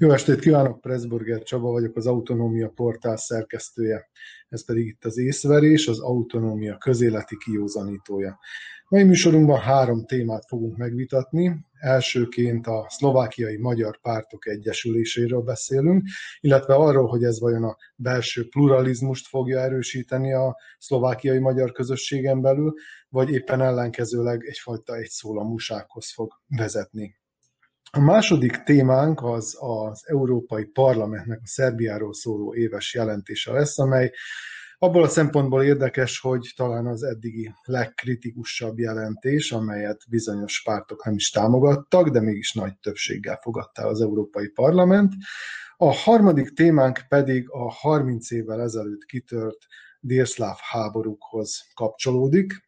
Jó estét kívánok, Pressburger Csaba vagyok, az Autonómia portál szerkesztője. Ez pedig itt az észverés, az autonómia közéleti kiózanítója. Mai műsorunkban három témát fogunk megvitatni. Elsőként a szlovákiai magyar pártok egyesüléséről beszélünk, illetve arról, hogy ez vajon a belső pluralizmust fogja erősíteni a szlovákiai magyar közösségen belül, vagy éppen ellenkezőleg egyfajta egyszólamúsághoz fog vezetni. A második témánk az az Európai Parlamentnek a Szerbiáról szóló éves jelentése lesz, amely abból a szempontból érdekes, hogy talán az eddigi legkritikusabb jelentés, amelyet bizonyos pártok nem is támogattak, de mégis nagy többséggel fogadta az Európai Parlament. A harmadik témánk pedig a 30 évvel ezelőtt kitört délszláv háborúkhoz kapcsolódik.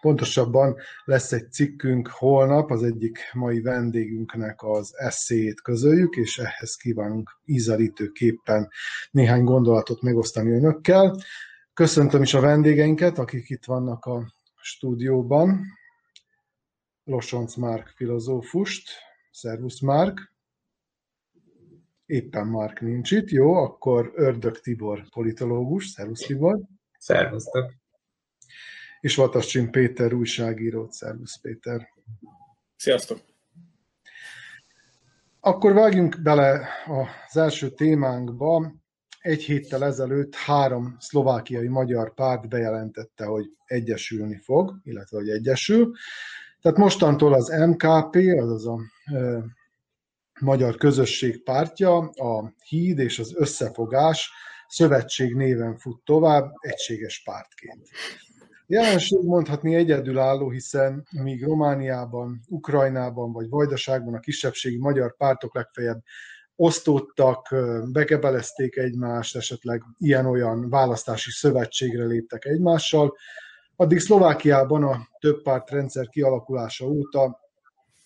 Pontosabban lesz egy cikkünk holnap, az egyik mai vendégünknek az eszéjét közöljük, és ehhez kívánunk ízelítőképpen néhány gondolatot megosztani önökkel. Köszöntöm is a vendégeinket, akik itt vannak a stúdióban. Losonc Márk filozófust. Szervusz Márk. Éppen Márk nincs itt. Jó, akkor Ördög Tibor politológus. Szervusz Tibor. Szervusztok és Vatacsin Péter újságírót. Szervusz Péter! Sziasztok! Akkor vágjunk bele az első témánkba. Egy héttel ezelőtt három szlovákiai magyar párt bejelentette, hogy egyesülni fog, illetve hogy egyesül. Tehát mostantól az MKP, azaz a e, Magyar Közösség pártja, a Híd és az Összefogás szövetség néven fut tovább, egységes pártként. Jelenség mondhatni egyedülálló, hiszen míg Romániában, Ukrajnában vagy Vajdaságban a kisebbségi magyar pártok legfeljebb osztódtak, bekebelezték egymást, esetleg ilyen-olyan választási szövetségre léptek egymással, addig Szlovákiában a több párt rendszer kialakulása óta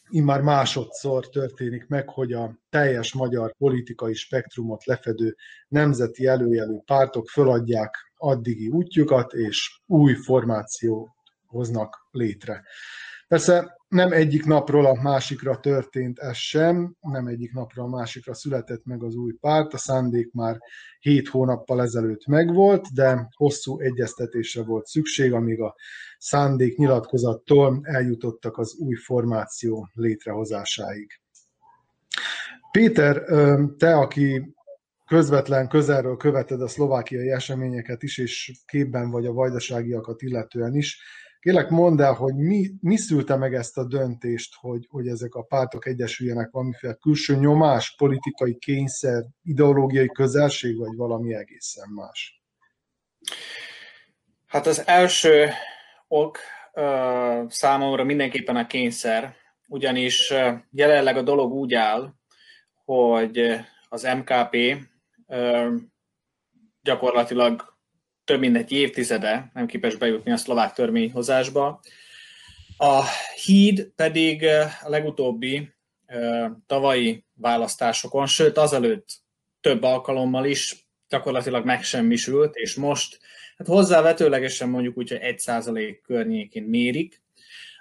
immár másodszor történik meg, hogy a teljes magyar politikai spektrumot lefedő nemzeti előjelű pártok föladják addigi útjukat, és új formáció hoznak létre. Persze nem egyik napról a másikra történt ez sem, nem egyik napról a másikra született meg az új párt, a szándék már hét hónappal ezelőtt megvolt, de hosszú egyeztetésre volt szükség, amíg a szándék nyilatkozattól eljutottak az új formáció létrehozásáig. Péter, te, aki közvetlen közelről követed a szlovákiai eseményeket is, és képben vagy a vajdaságiakat illetően is. Kérlek mondd el, hogy mi, mi szülte meg ezt a döntést, hogy, hogy ezek a pártok egyesüljenek, valamiféle külső nyomás, politikai kényszer, ideológiai közelség, vagy valami egészen más? Hát az első ok uh, számomra mindenképpen a kényszer, ugyanis jelenleg a dolog úgy áll, hogy az MKP gyakorlatilag több mint egy évtizede nem képes bejutni a szlovák törvényhozásba. A híd pedig a legutóbbi tavalyi választásokon, sőt azelőtt több alkalommal is gyakorlatilag megsemmisült, és most hát hozzávetőlegesen mondjuk úgy, hogy 1% környékén mérik.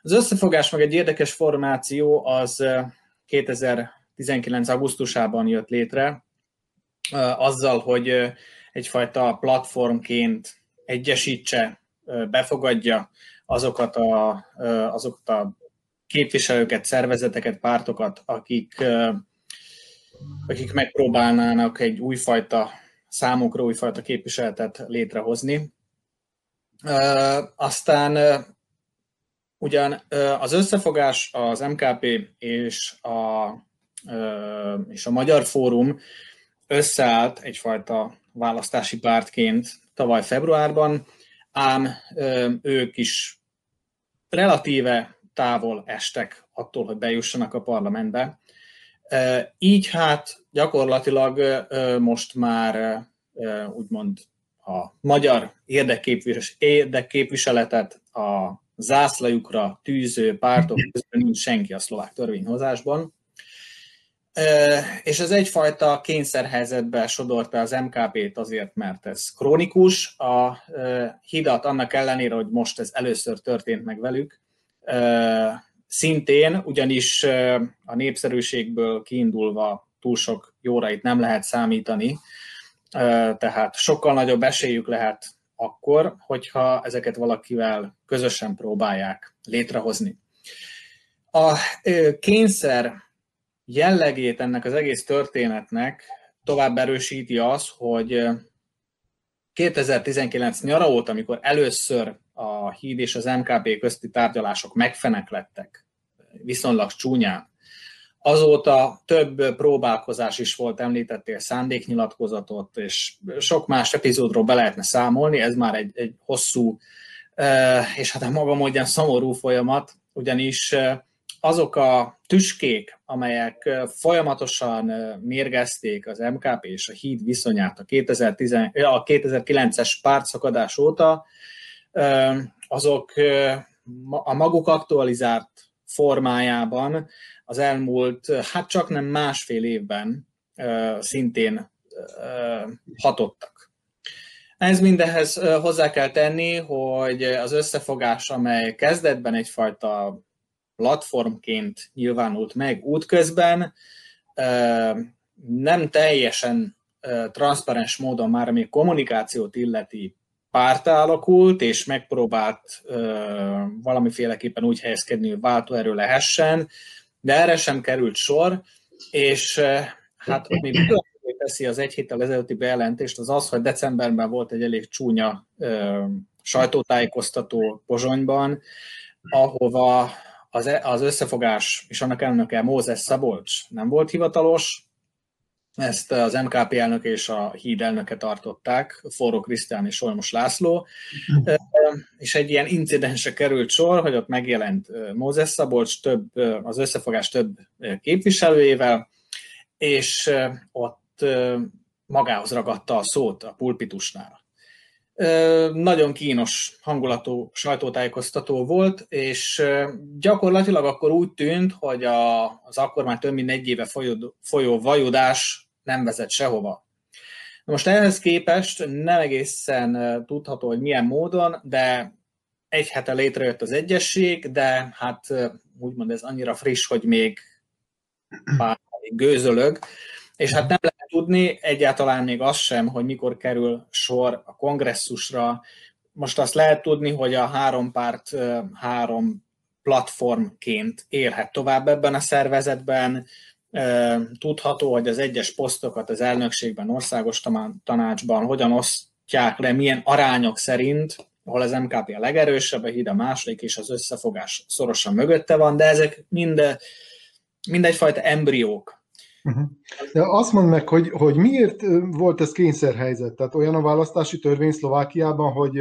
Az összefogás meg egy érdekes formáció az 2019. augusztusában jött létre, azzal, hogy egyfajta platformként egyesítse, befogadja azokat a, azokat a képviselőket, szervezeteket, pártokat, akik, akik megpróbálnának egy újfajta számukra újfajta képviseletet létrehozni. Aztán ugyan az összefogás az MKP és a, és a Magyar Fórum összeállt egyfajta választási pártként tavaly februárban, ám ők is relatíve távol estek attól, hogy bejussanak a parlamentbe. Így hát gyakorlatilag most már úgymond a magyar érdekképviseletet a zászlajukra tűző pártok közben nincs senki a szlovák törvényhozásban. És ez egyfajta kényszerhelyzetbe sodorta az MKP-t azért, mert ez krónikus. A hidat annak ellenére, hogy most ez először történt meg velük, szintén, ugyanis a népszerűségből kiindulva túl sok jóra itt nem lehet számítani, tehát sokkal nagyobb esélyük lehet akkor, hogyha ezeket valakivel közösen próbálják létrehozni. A kényszer jellegét ennek az egész történetnek tovább erősíti az, hogy 2019 nyara óta, amikor először a híd és az MKP közti tárgyalások megfeneklettek, viszonylag csúnyán, Azóta több próbálkozás is volt, említettél szándéknyilatkozatot, és sok más epizódról be lehetne számolni, ez már egy, egy hosszú, és hát a maga módján szomorú folyamat, ugyanis azok a tüskék, amelyek folyamatosan mérgezték az MKP és a híd viszonyát a, 2010, a 2009-es pártszakadás óta, azok a maguk aktualizált formájában az elmúlt, hát csak nem másfél évben szintén hatottak. Ez mindehez hozzá kell tenni, hogy az összefogás, amely kezdetben egyfajta platformként nyilvánult meg útközben, nem teljesen transzparens módon már, ami kommunikációt illeti párta alakult, és megpróbált valamiféleképpen úgy helyezkedni, hogy váltóerő lehessen, de erre sem került sor, és hát ami teszi az egy héttel ezelőtti bejelentést, az az, hogy decemberben volt egy elég csúnya sajtótájékoztató Pozsonyban, ahova az, e, az összefogás és annak elnöke Mózes Szabolcs nem volt hivatalos, ezt az MKP elnök és a híd elnöke tartották, Forró Krisztián és Solmos László, és egy ilyen incidensre került sor, hogy ott megjelent Mózes Szabolcs több, az összefogás több képviselőjével, és ott magához ragadta a szót a pulpitusnál. Nagyon kínos hangulatú sajtótájékoztató volt, és gyakorlatilag akkor úgy tűnt, hogy a, az akkor már több mint egy éve folyó, folyó vajudás nem vezet sehova. Most ehhez képest nem egészen tudható, hogy milyen módon, de egy hete létrejött az egyesség, de hát úgymond ez annyira friss, hogy még pár gőzölög, és hát nem lehet tudni egyáltalán még azt sem, hogy mikor kerül sor a kongresszusra. Most azt lehet tudni, hogy a három párt három platformként érhet tovább ebben a szervezetben. Tudható, hogy az egyes posztokat az elnökségben, országos tanácsban hogyan osztják le, milyen arányok szerint, ahol az MKP a legerősebb, a híd a második, és az összefogás szorosan mögötte van, de ezek mind, mind egyfajta embriók Uh-huh. De azt mondd meg, hogy, hogy miért volt ez kényszerhelyzet? Tehát olyan a választási törvény Szlovákiában, hogy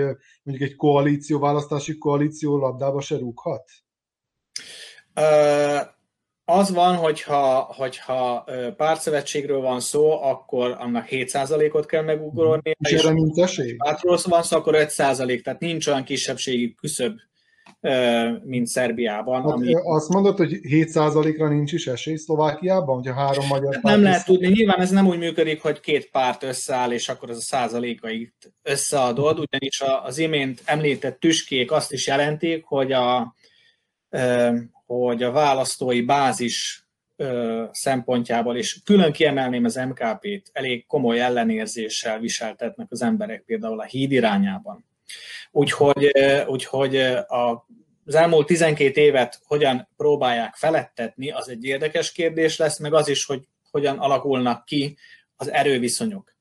mondjuk egy koalíció, választási koalíció labdába se rúghat? Uh, az van, hogyha, hogyha pártszövetségről van szó, akkor annak 7%-ot kell megugorni. És erre nincs esély? Pártról van szó, akkor 5%, tehát nincs olyan kisebbségi küszöb mint Szerbiában. Hát, ami... Azt mondod, hogy 7%-ra nincs is esély Szlovákiában, hogyha három magyar párt Nem lehet tudni, nyilván ez nem úgy működik, hogy két párt összeáll, és akkor az a százalékait összeadod, ugyanis az imént említett tüskék azt is jelentik, hogy a, hogy a választói bázis szempontjából, és külön kiemelném az MKP-t, elég komoly ellenérzéssel viseltetnek az emberek például a híd irányában. Úgyhogy, úgyhogy a, az elmúlt 12 évet hogyan próbálják felettetni, az egy érdekes kérdés lesz, meg az is, hogy hogyan alakulnak ki az erőviszonyok.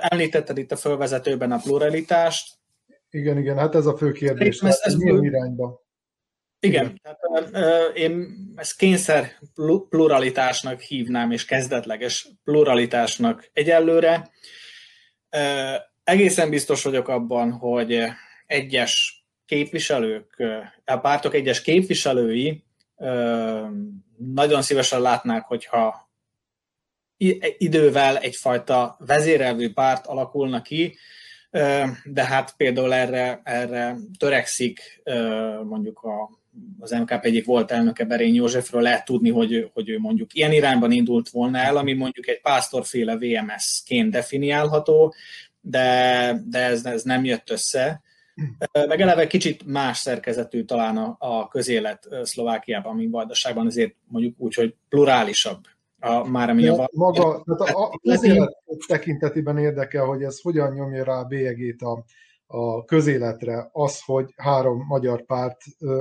Említetted itt a fölvezetőben a pluralitást. Igen, igen, hát ez a fő kérdés. Ez, ez milyen irányba? Igen, tehát én ezt kényszer pluralitásnak hívnám, és kezdetleges pluralitásnak egyelőre. Egészen biztos vagyok abban, hogy egyes képviselők, a pártok egyes képviselői nagyon szívesen látnák, hogyha idővel egyfajta vezérelvű párt alakulna ki, de hát például erre, erre törekszik mondjuk a, az MKP egyik volt elnöke Berény Józsefről lehet tudni, hogy, hogy ő mondjuk ilyen irányban indult volna el, ami mondjuk egy pásztorféle VMS-ként definiálható, de, de ez, ez nem jött össze. Meg eleve kicsit más szerkezetű talán a, a közélet Szlovákiában, mint Vajdaságban, ezért mondjuk úgy, hogy plurálisabb A, már ami a, maga, tehát a, közélet tekintetében érdekel, hogy ez hogyan nyomja rá a bélyegét a, a közéletre, az, hogy három magyar párt,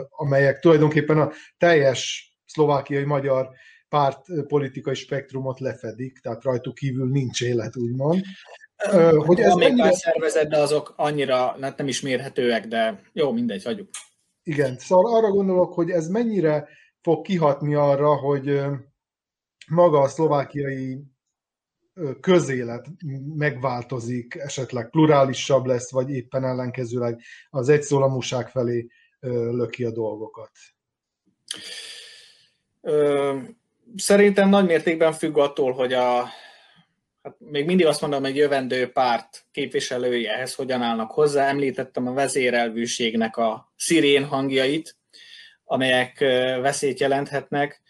amelyek tulajdonképpen a teljes szlovákiai magyar párt politikai spektrumot lefedik, tehát rajtuk kívül nincs élet, úgymond. Hogy ez mennyire... szervezet, de azok annyira hát nem is mérhetőek, de jó, mindegy, hagyjuk. Igen, szóval arra gondolok, hogy ez mennyire fog kihatni arra, hogy maga a szlovákiai közélet megváltozik, esetleg plurálisabb lesz, vagy éppen ellenkezőleg az egyszólamúság felé löki a dolgokat? Szerintem nagy mértékben függ attól, hogy a, hát még mindig azt mondom, hogy jövendő párt képviselői ehhez hogyan állnak hozzá. Említettem a vezérelvűségnek a szirén hangjait, amelyek veszélyt jelenthetnek.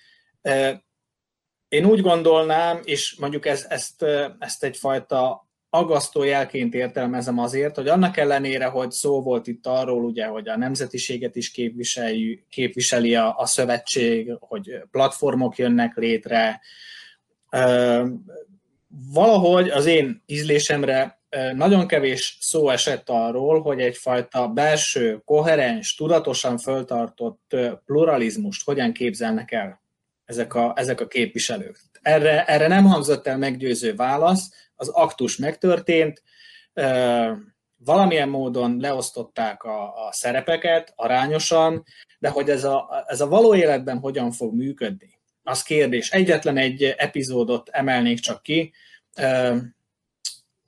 Én úgy gondolnám, és mondjuk ez, ezt, ezt egyfajta agasztó jelként értelmezem azért, hogy annak ellenére, hogy szó volt itt arról, ugye, hogy a nemzetiséget is képviseli, képviseli a, a szövetség, hogy platformok jönnek létre, valahogy az én ízlésemre nagyon kevés szó esett arról, hogy egyfajta belső, koherens, tudatosan föltartott pluralizmust hogyan képzelnek el ezek a, ezek a képviselők. Erre, erre nem hangzott el meggyőző válasz, az aktus megtörtént, valamilyen módon leosztották a, a szerepeket arányosan, de hogy ez a, ez a való életben hogyan fog működni, az kérdés. Egyetlen egy epizódot emelnék csak ki.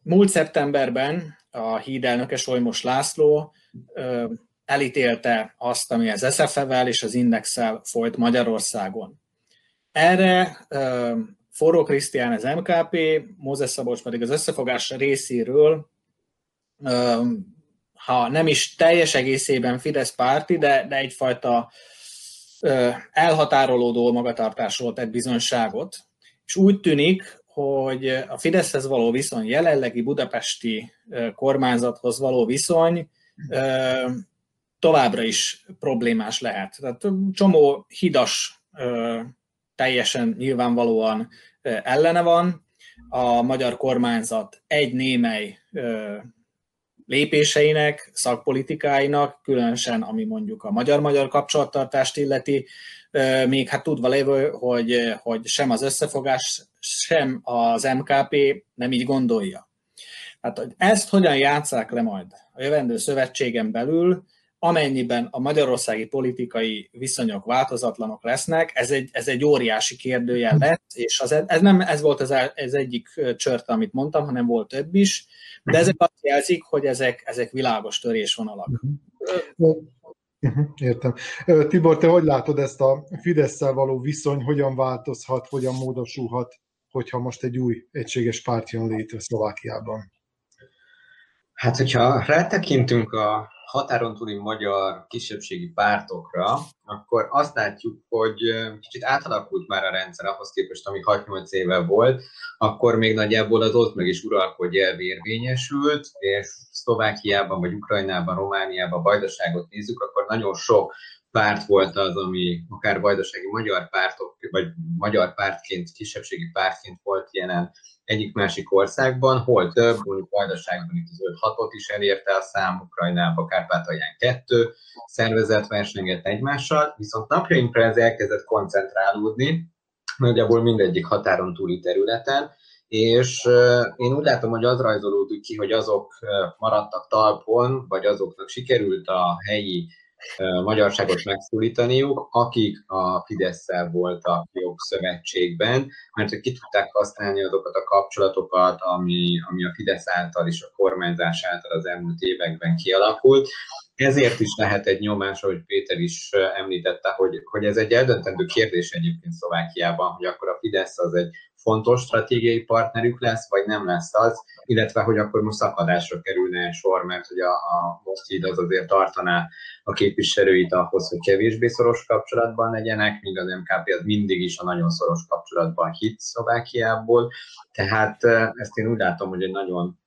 Múlt szeptemberben a hídelnöke Solymos László elítélte azt, ami az SZFE-vel és az Indexel folyt Magyarországon. Erre Forró Krisztián az MKP, Mózes Szabolcs pedig az összefogás részéről, ha nem is teljes egészében Fidesz párti, de, de egyfajta elhatárolódó magatartásról tett bizonyságot. És úgy tűnik, hogy a Fideszhez való viszony, jelenlegi budapesti kormányzathoz való viszony továbbra is problémás lehet. Tehát csomó hidas teljesen nyilvánvalóan ellene van. A magyar kormányzat egy némely lépéseinek, szakpolitikáinak, különösen ami mondjuk a magyar-magyar kapcsolattartást illeti, még hát tudva lévő, hogy, hogy sem az összefogás, sem az MKP nem így gondolja. Hát hogy ezt hogyan játszák le majd a jövendő szövetségen belül, amennyiben a magyarországi politikai viszonyok változatlanok lesznek, ez egy, ez egy óriási kérdőjel lett, és az, ez nem ez volt az, ez egyik csört, amit mondtam, hanem volt több is, de ezek azt jelzik, hogy ezek, ezek világos törésvonalak. Mhm. Értem. Tibor, te hogy látod ezt a fidesz való viszony, hogyan változhat, hogyan módosulhat, hogyha most egy új egységes párt jön létre Szlovákiában? Hát, hogyha rátekintünk a határon túli magyar kisebbségi pártokra, akkor azt látjuk, hogy kicsit átalakult már a rendszer ahhoz képest, ami 6-8 éve volt, akkor még nagyjából az ott meg is uralkodj elv érvényesült, és Szlovákiában, vagy Ukrajnában, Romániában vajdaságot nézzük, akkor nagyon sok párt volt az, ami akár vajdasági magyar pártok, vagy magyar pártként, kisebbségi pártként volt jelen egyik-másik országban, hol több, mondjuk Vajdaságban itt az 5 6 is elérte a szám, Ukrajnában, Kárpátalján kettő szervezet versengett egymással, viszont napjainkra ez elkezdett koncentrálódni, nagyjából mindegyik határon túli területen, és én úgy látom, hogy az rajzolódik ki, hogy azok maradtak talpon, vagy azoknak sikerült a helyi magyarságot megszólítaniuk, akik a fidesz voltak jobb szövetségben, mert hogy ki tudták használni azokat a kapcsolatokat, ami, ami a Fidesz által és a kormányzás által az elmúlt években kialakult. Ezért is lehet egy nyomás, ahogy Péter is említette, hogy, hogy ez egy eldöntendő kérdés egyébként Szlovákiában, hogy akkor a Fidesz az egy fontos stratégiai partnerük lesz, vagy nem lesz az, illetve hogy akkor most szakadásra kerülne sor, mert hogy a, a most így az azért tartaná a képviselőit ahhoz, hogy kevésbé szoros kapcsolatban legyenek, míg az MKP az mindig is a nagyon szoros kapcsolatban hit Szlovákiából. Tehát ezt én úgy látom, hogy egy nagyon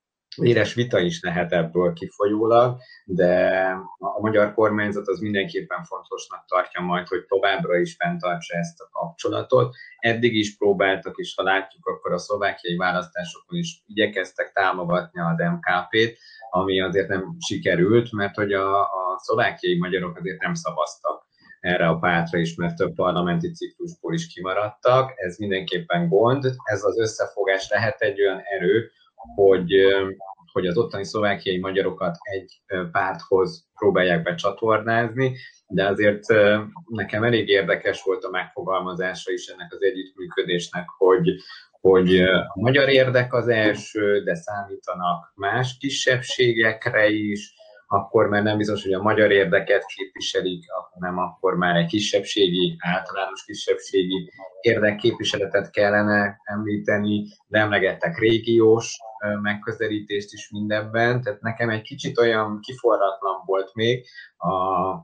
éres vita is lehet ebből kifolyólag, de a magyar kormányzat az mindenképpen fontosnak tartja majd, hogy továbbra is fenntartsa ezt a kapcsolatot. Eddig is próbáltak, és ha látjuk, akkor a szlovákiai választásokon is igyekeztek támogatni az MKP-t, ami azért nem sikerült, mert hogy a, a szlovákiai magyarok azért nem szavaztak erre a pártra is, mert több parlamenti ciklusból is kimaradtak. Ez mindenképpen gond. Ez az összefogás lehet egy olyan erő, hogy, hogy az ottani szlovákiai magyarokat egy párthoz próbálják becsatornázni, de azért nekem elég érdekes volt a megfogalmazása is ennek az együttműködésnek, hogy, hogy a magyar érdek az első, de számítanak más kisebbségekre is, akkor már nem biztos, hogy a magyar érdeket képviselik, nem akkor már egy kisebbségi, általános kisebbségi érdekképviseletet kellene említeni, de emlegettek régiós megközelítést is mindebben, tehát nekem egy kicsit olyan kiforratlan volt még, a,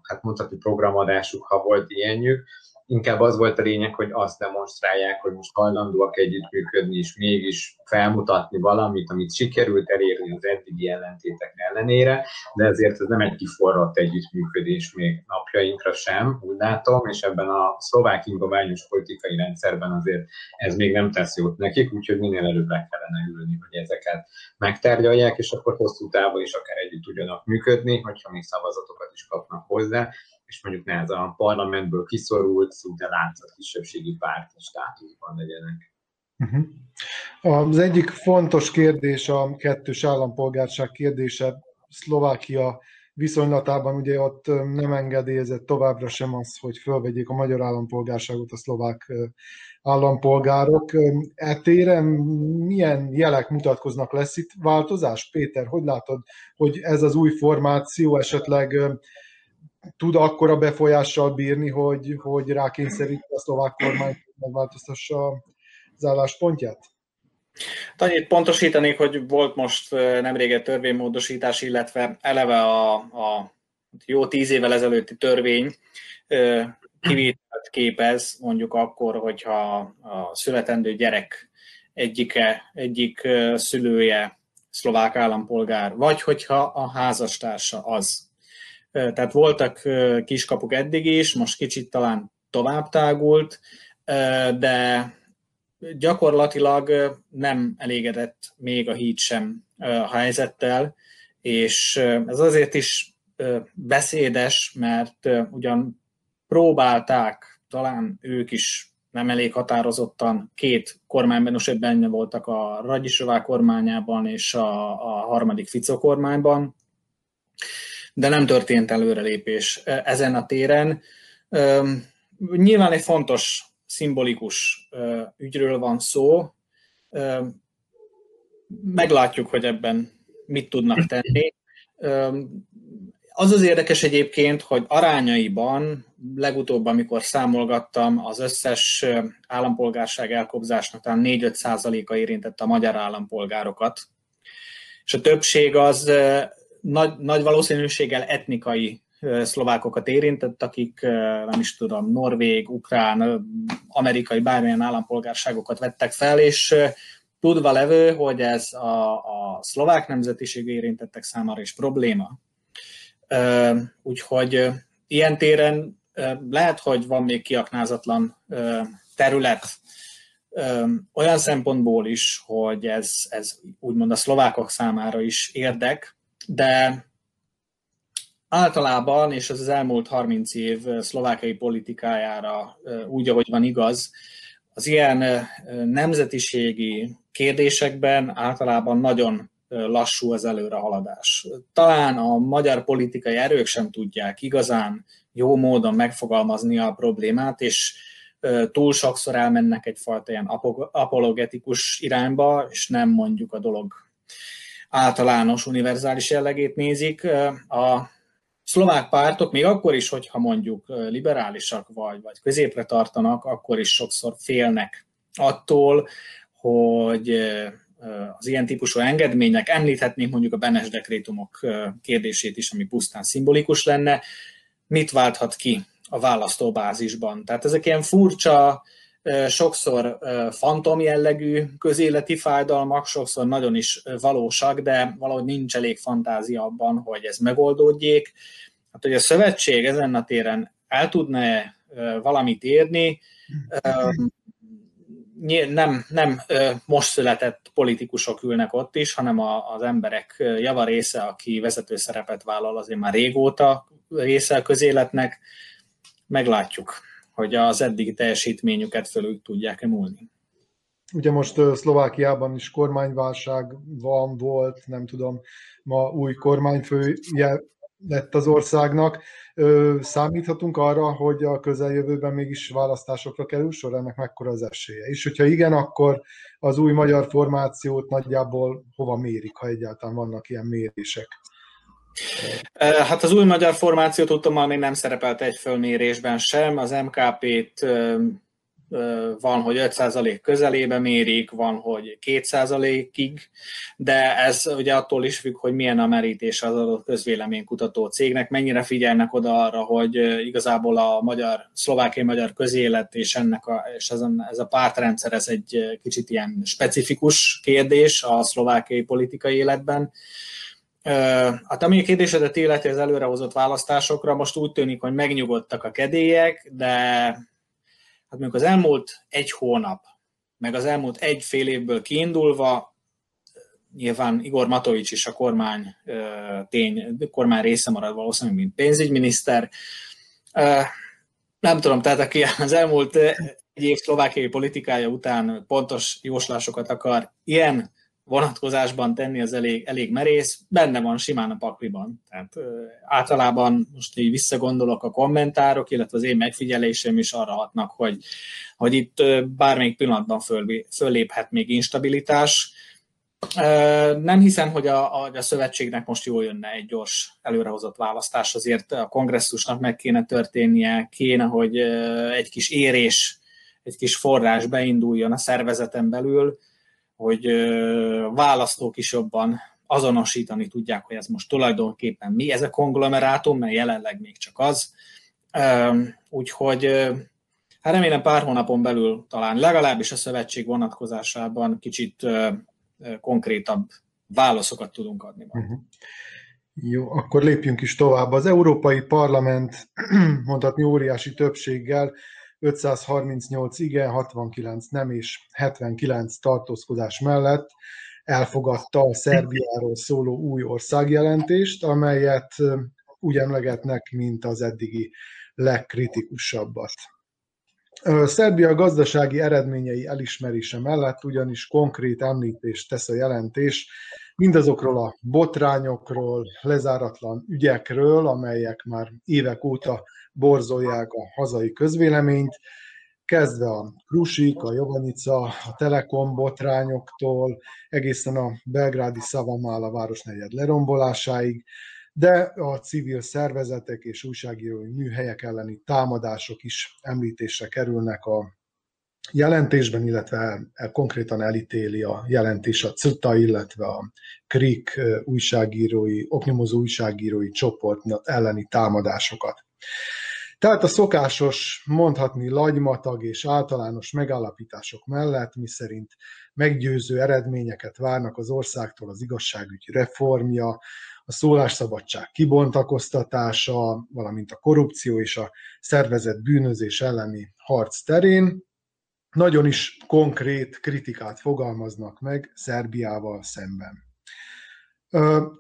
hát mondhatni programadásuk, ha volt ilyenjük, inkább az volt a lényeg, hogy azt demonstrálják, hogy most hajlandóak együttműködni, és mégis felmutatni valamit, amit sikerült elérni az eddigi ellentétek ellenére, de ezért ez nem egy kiforrott együttműködés még napjainkra sem, úgy látom, és ebben a szlovák ingoványos politikai rendszerben azért ez még nem tesz jót nekik, úgyhogy minél előbb le kellene ülni, hogy ezeket megtárgyalják, és akkor hosszú távon is akár együtt tudjanak működni, hogyha még szavazatokat is kapnak hozzá, és mondjuk ne ez a parlamentből kiszorult, szinte látszat kisebbségi párti státuszban legyenek. Uh-huh. Az egyik fontos kérdés a kettős állampolgárság kérdése Szlovákia viszonylatában ugye ott nem engedélyezett továbbra sem az, hogy fölvegyék a magyar állampolgárságot a szlovák állampolgárok. Etéren milyen jelek mutatkoznak? Lesz itt változás? Péter, hogy látod, hogy ez az új formáció esetleg tud akkora befolyással bírni, hogy, hogy rákényszerít a szlovák kormány, megváltoztassa az álláspontját? Annyit pontosítanék, hogy volt most nemrég egy törvénymódosítás, illetve eleve a, a jó tíz évvel ezelőtti törvény kivételt képez, mondjuk akkor, hogyha a születendő gyerek egyike, egyik szülője szlovák állampolgár, vagy hogyha a házastársa az. Tehát voltak kiskapuk eddig is, most kicsit talán tovább tágult, de gyakorlatilag nem elégedett még a híd sem a helyzettel, és ez azért is beszédes, mert ugyan próbálták, talán ők is nem elég határozottan, két kormányban, most benne voltak a Ragyisová kormányában és a, a harmadik Fico kormányban, de nem történt előrelépés ezen a téren. Nyilván egy fontos, szimbolikus ügyről van szó. Meglátjuk, hogy ebben mit tudnak tenni. Az az érdekes egyébként, hogy arányaiban legutóbb, amikor számolgattam, az összes állampolgárság elkobzásnak talán 4-5 százaléka érintette a magyar állampolgárokat, és a többség az nagy, nagy valószínűséggel etnikai szlovákokat érintett, akik nem is tudom, norvég, ukrán, amerikai, bármilyen állampolgárságokat vettek fel, és tudva levő, hogy ez a, a szlovák nemzetiség érintettek számára is probléma. Úgyhogy ilyen téren lehet, hogy van még kiaknázatlan terület olyan szempontból is, hogy ez, ez úgymond a szlovákok számára is érdek, de általában, és ez az elmúlt 30 év szlovákai politikájára úgy, ahogy van igaz, az ilyen nemzetiségi kérdésekben általában nagyon lassú az előrehaladás. Talán a magyar politikai erők sem tudják igazán jó módon megfogalmazni a problémát, és túl sokszor elmennek egyfajta ilyen apologetikus irányba, és nem mondjuk a dolog általános, univerzális jellegét nézik. A szlovák pártok, még akkor is, hogyha mondjuk liberálisak vagy, vagy középre tartanak, akkor is sokszor félnek attól, hogy az ilyen típusú engedmények, említhetnénk mondjuk a Benes dekrétumok kérdését is, ami pusztán szimbolikus lenne, mit válthat ki a választóbázisban. Tehát ezek ilyen furcsa sokszor fantom jellegű közéleti fájdalmak, sokszor nagyon is valósak, de valahogy nincs elég fantázia abban, hogy ez megoldódjék. Hát, hogy a szövetség ezen a téren el tudna valamit érni, nem, nem most született politikusok ülnek ott is, hanem az emberek java része, aki vezető szerepet vállal, azért már régóta része a közéletnek. Meglátjuk, hogy az eddigi teljesítményüket fölül tudják emulni. Ugye most Szlovákiában is kormányválság van, volt, nem tudom, ma új kormányfője lett az országnak. Számíthatunk arra, hogy a közeljövőben mégis választásokra kerül sor, ennek mekkora az esélye? És hogyha igen, akkor az új magyar formációt nagyjából hova mérik, ha egyáltalán vannak ilyen mérések? Hát az új magyar formáció tudtam, még nem szerepelt egy fölmérésben sem. Az MKP-t van, hogy 5% közelébe mérik, van, hogy 2%-ig, de ez ugye attól is függ, hogy milyen a merítés az adott közvéleménykutató cégnek, mennyire figyelnek oda arra, hogy igazából a magyar, szlovákiai magyar közélet és, ennek a, és ez, a, ez a pártrendszer, ez egy kicsit ilyen specifikus kérdés a szlovákiai politikai életben. A kérdésedet illeti az előrehozott választásokra, most úgy tűnik, hogy megnyugodtak a kedélyek, de hát mondjuk az elmúlt egy hónap, meg az elmúlt egy fél évből kiindulva, nyilván Igor Matovics is a kormány tény, kormány része marad valószínűleg, mint pénzügyminiszter. Nem tudom, tehát aki az elmúlt egy év szlovákiai politikája után pontos jóslásokat akar ilyen vonatkozásban tenni, az elég, elég merész, benne van simán a pakliban. Tehát általában most így visszagondolok a kommentárok, illetve az én megfigyelésem is arra hatnak, hogy, hogy itt ö, bármelyik pillanatban föl, fölléphet még instabilitás. Nem hiszem, hogy a, a, a szövetségnek most jól jönne egy gyors előrehozott választás, azért a kongresszusnak meg kéne történnie, kéne, hogy egy kis érés, egy kis forrás beinduljon a szervezeten belül, hogy választók is jobban azonosítani tudják, hogy ez most tulajdonképpen mi ez a konglomerátum, mert jelenleg még csak az. Úgyhogy hát remélem pár hónapon belül talán legalábbis a szövetség vonatkozásában kicsit konkrétabb válaszokat tudunk adni. Uh-huh. Jó, akkor lépjünk is tovább. Az Európai Parlament mondhatni óriási többséggel 538 igen, 69 nem és 79 tartózkodás mellett elfogadta a Szerbiáról szóló új országjelentést, amelyet úgy emlegetnek, mint az eddigi legkritikusabbat. Szerbia gazdasági eredményei elismerése mellett ugyanis konkrét említést tesz a jelentés mindazokról a botrányokról, lezáratlan ügyekről, amelyek már évek óta borzolják a hazai közvéleményt, kezdve a Krusik, a Jovanyica, a Telekom botrányoktól, egészen a belgrádi Szavamála városnegyed lerombolásáig, de a civil szervezetek és újságírói műhelyek elleni támadások is említésre kerülnek a jelentésben, illetve el, konkrétan elítéli a jelentés a CUTA, illetve a KRIK újságírói, oknyomozó újságírói csoport elleni támadásokat. Tehát a szokásos, mondhatni lagymatag és általános megállapítások mellett, miszerint meggyőző eredményeket várnak az országtól az igazságügyi reformja, a szólásszabadság kibontakoztatása, valamint a korrupció és a szervezett bűnözés elleni harc terén, nagyon is konkrét kritikát fogalmaznak meg Szerbiával szemben.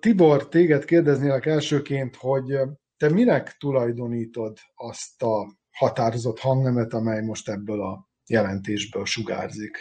Tibor, téged kérdeznélek elsőként, hogy te minek tulajdonítod azt a határozott hangnemet, amely most ebből a jelentésből sugárzik?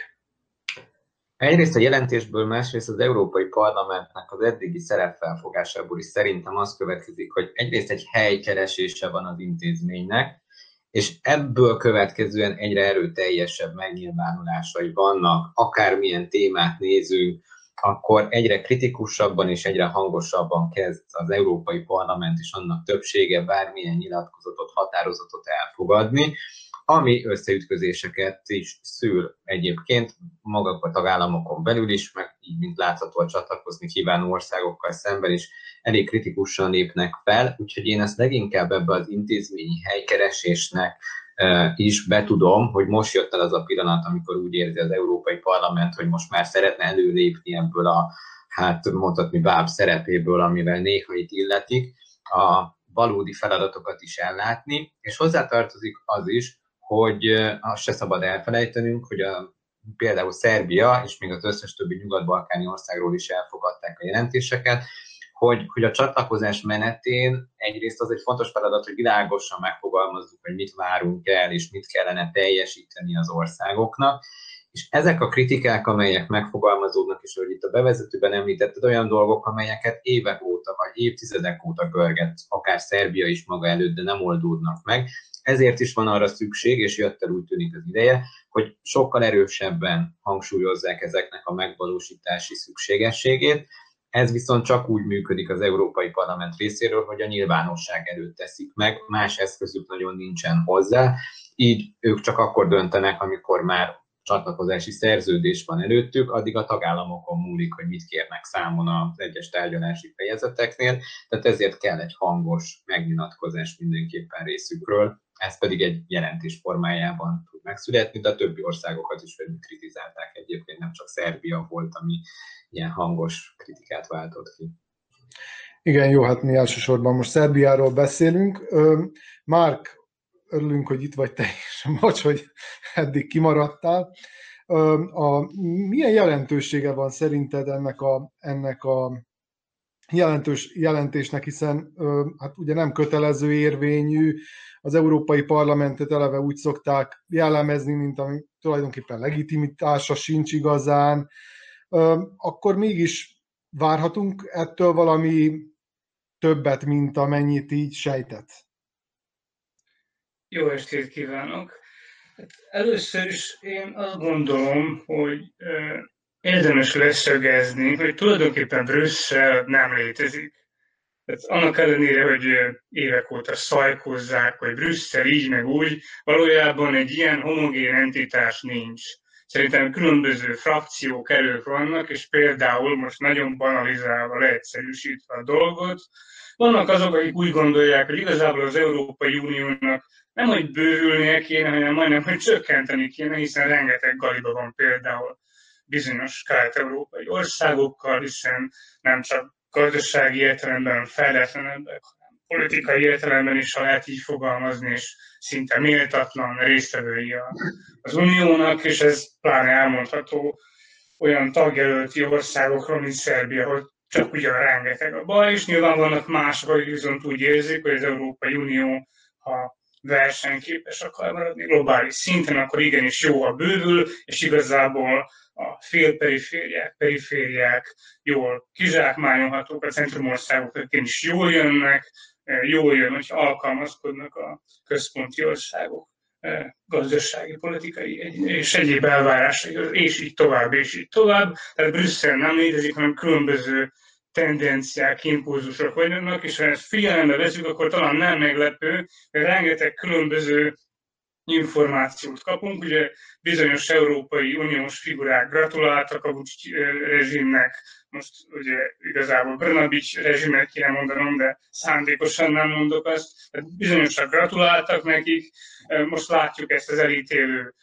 Egyrészt a jelentésből, másrészt az Európai Parlamentnek az eddigi szerepfelfogásából is szerintem az következik, hogy egyrészt egy helykeresése van az intézménynek, és ebből következően egyre erőteljesebb megnyilvánulásai vannak, akármilyen témát nézünk, akkor egyre kritikusabban és egyre hangosabban kezd az Európai Parlament és annak többsége bármilyen nyilatkozatot, határozatot elfogadni, ami összeütközéseket is szül egyébként maguk a tagállamokon belül is, meg így, mint látható csatlakozni kívánó országokkal szemben is elég kritikusan lépnek fel, úgyhogy én ezt leginkább ebbe az intézményi helykeresésnek is betudom, hogy most jött el az a pillanat, amikor úgy érzi az Európai Parlament, hogy most már szeretne előlépni ebből a, hát mondhatni báb szerepéből, amivel néha itt illetik, a valódi feladatokat is ellátni, és hozzátartozik az is, hogy azt se szabad elfelejtenünk, hogy a, például Szerbia, és még az összes többi nyugat-balkáni országról is elfogadták a jelentéseket, hogy, hogy a csatlakozás menetén egyrészt az egy fontos feladat, hogy világosan megfogalmazzuk, hogy mit várunk el, és mit kellene teljesíteni az országoknak, és ezek a kritikák, amelyek megfogalmazódnak, és hogy itt a bevezetőben említetted, olyan dolgok, amelyeket évek óta, vagy évtizedek óta görget, akár Szerbia is maga előtt, de nem oldódnak meg. Ezért is van arra szükség, és jött el úgy tűnik az ideje, hogy sokkal erősebben hangsúlyozzák ezeknek a megvalósítási szükségességét, ez viszont csak úgy működik az Európai Parlament részéről, hogy a nyilvánosság előtt teszik meg, más eszközük nagyon nincsen hozzá, így ők csak akkor döntenek, amikor már csatlakozási szerződés van előttük, addig a tagállamokon múlik, hogy mit kérnek számon az egyes tárgyalási fejezeteknél, tehát ezért kell egy hangos megnyilatkozás mindenképpen részükről, ez pedig egy jelentés formájában tud megszületni, de a többi országokat is kritizálták egyébként, nem csak Szerbia volt, ami ilyen hangos kritikát váltott ki. Igen, jó, hát mi elsősorban most Szerbiáról beszélünk. Márk, örülünk, hogy itt vagy te is, bocs, hogy eddig kimaradtál. A, milyen jelentősége van szerinted ennek a, ennek a jelentős jelentésnek, hiszen hát ugye nem kötelező érvényű, az Európai Parlamentet eleve úgy szokták jellemezni, mint ami tulajdonképpen legitimitása sincs igazán, akkor mégis várhatunk ettől valami többet, mint amennyit így sejtett. Jó estét kívánok! Hát először is én azt gondolom, hogy érdemes leszögezni, hogy tulajdonképpen Brüsszel nem létezik. Tehát annak ellenére, hogy évek óta szajkozzák, hogy Brüsszel így meg úgy, valójában egy ilyen homogén entitás nincs. Szerintem különböző frakciók, erők vannak, és például most nagyon banalizálva, leegyszerűsítve a dolgot, vannak azok, akik úgy gondolják, hogy igazából az Európai Uniónak nem, hogy bővülnie kéne, hanem majdnem, hogy csökkenteni kéne, hiszen rengeteg galiba van például bizonyos kelet-európai országokkal, hiszen nem csak gazdasági értelemben fejletlenebbek, hanem politikai értelemben is, ha lehet így fogalmazni, és szinte méltatlan résztvevői az uniónak, és ez pláne elmondható olyan tagjelölti országokról, mint Szerbia, hogy csak ugyan rengeteg a baj, és nyilván vannak mások, akik viszont úgy érzik, hogy az Európai Unió, ha versenyképes akar maradni globális szinten, akkor igenis jó, ha bővül, és igazából a félperifériák, perifériák jól kizsákmányolhatók, a centrumországok is jól jönnek, jól jön, hogy alkalmazkodnak a központi országok gazdasági, politikai és egyéb elvárásai, és így tovább, és így tovább. Tehát Brüsszel nem létezik, hanem különböző tendenciák, impulzusok vannak, és ha ezt figyelembe veszük, akkor talán nem meglepő, hogy rengeteg különböző információt kapunk. Ugye bizonyos Európai Uniós figurák gratuláltak a Vucic rezsimnek, most ugye igazából Brnabic rezsimet kéne mondanom, de szándékosan nem mondok azt. Tehát bizonyosak gratuláltak nekik, most látjuk ezt az elítélő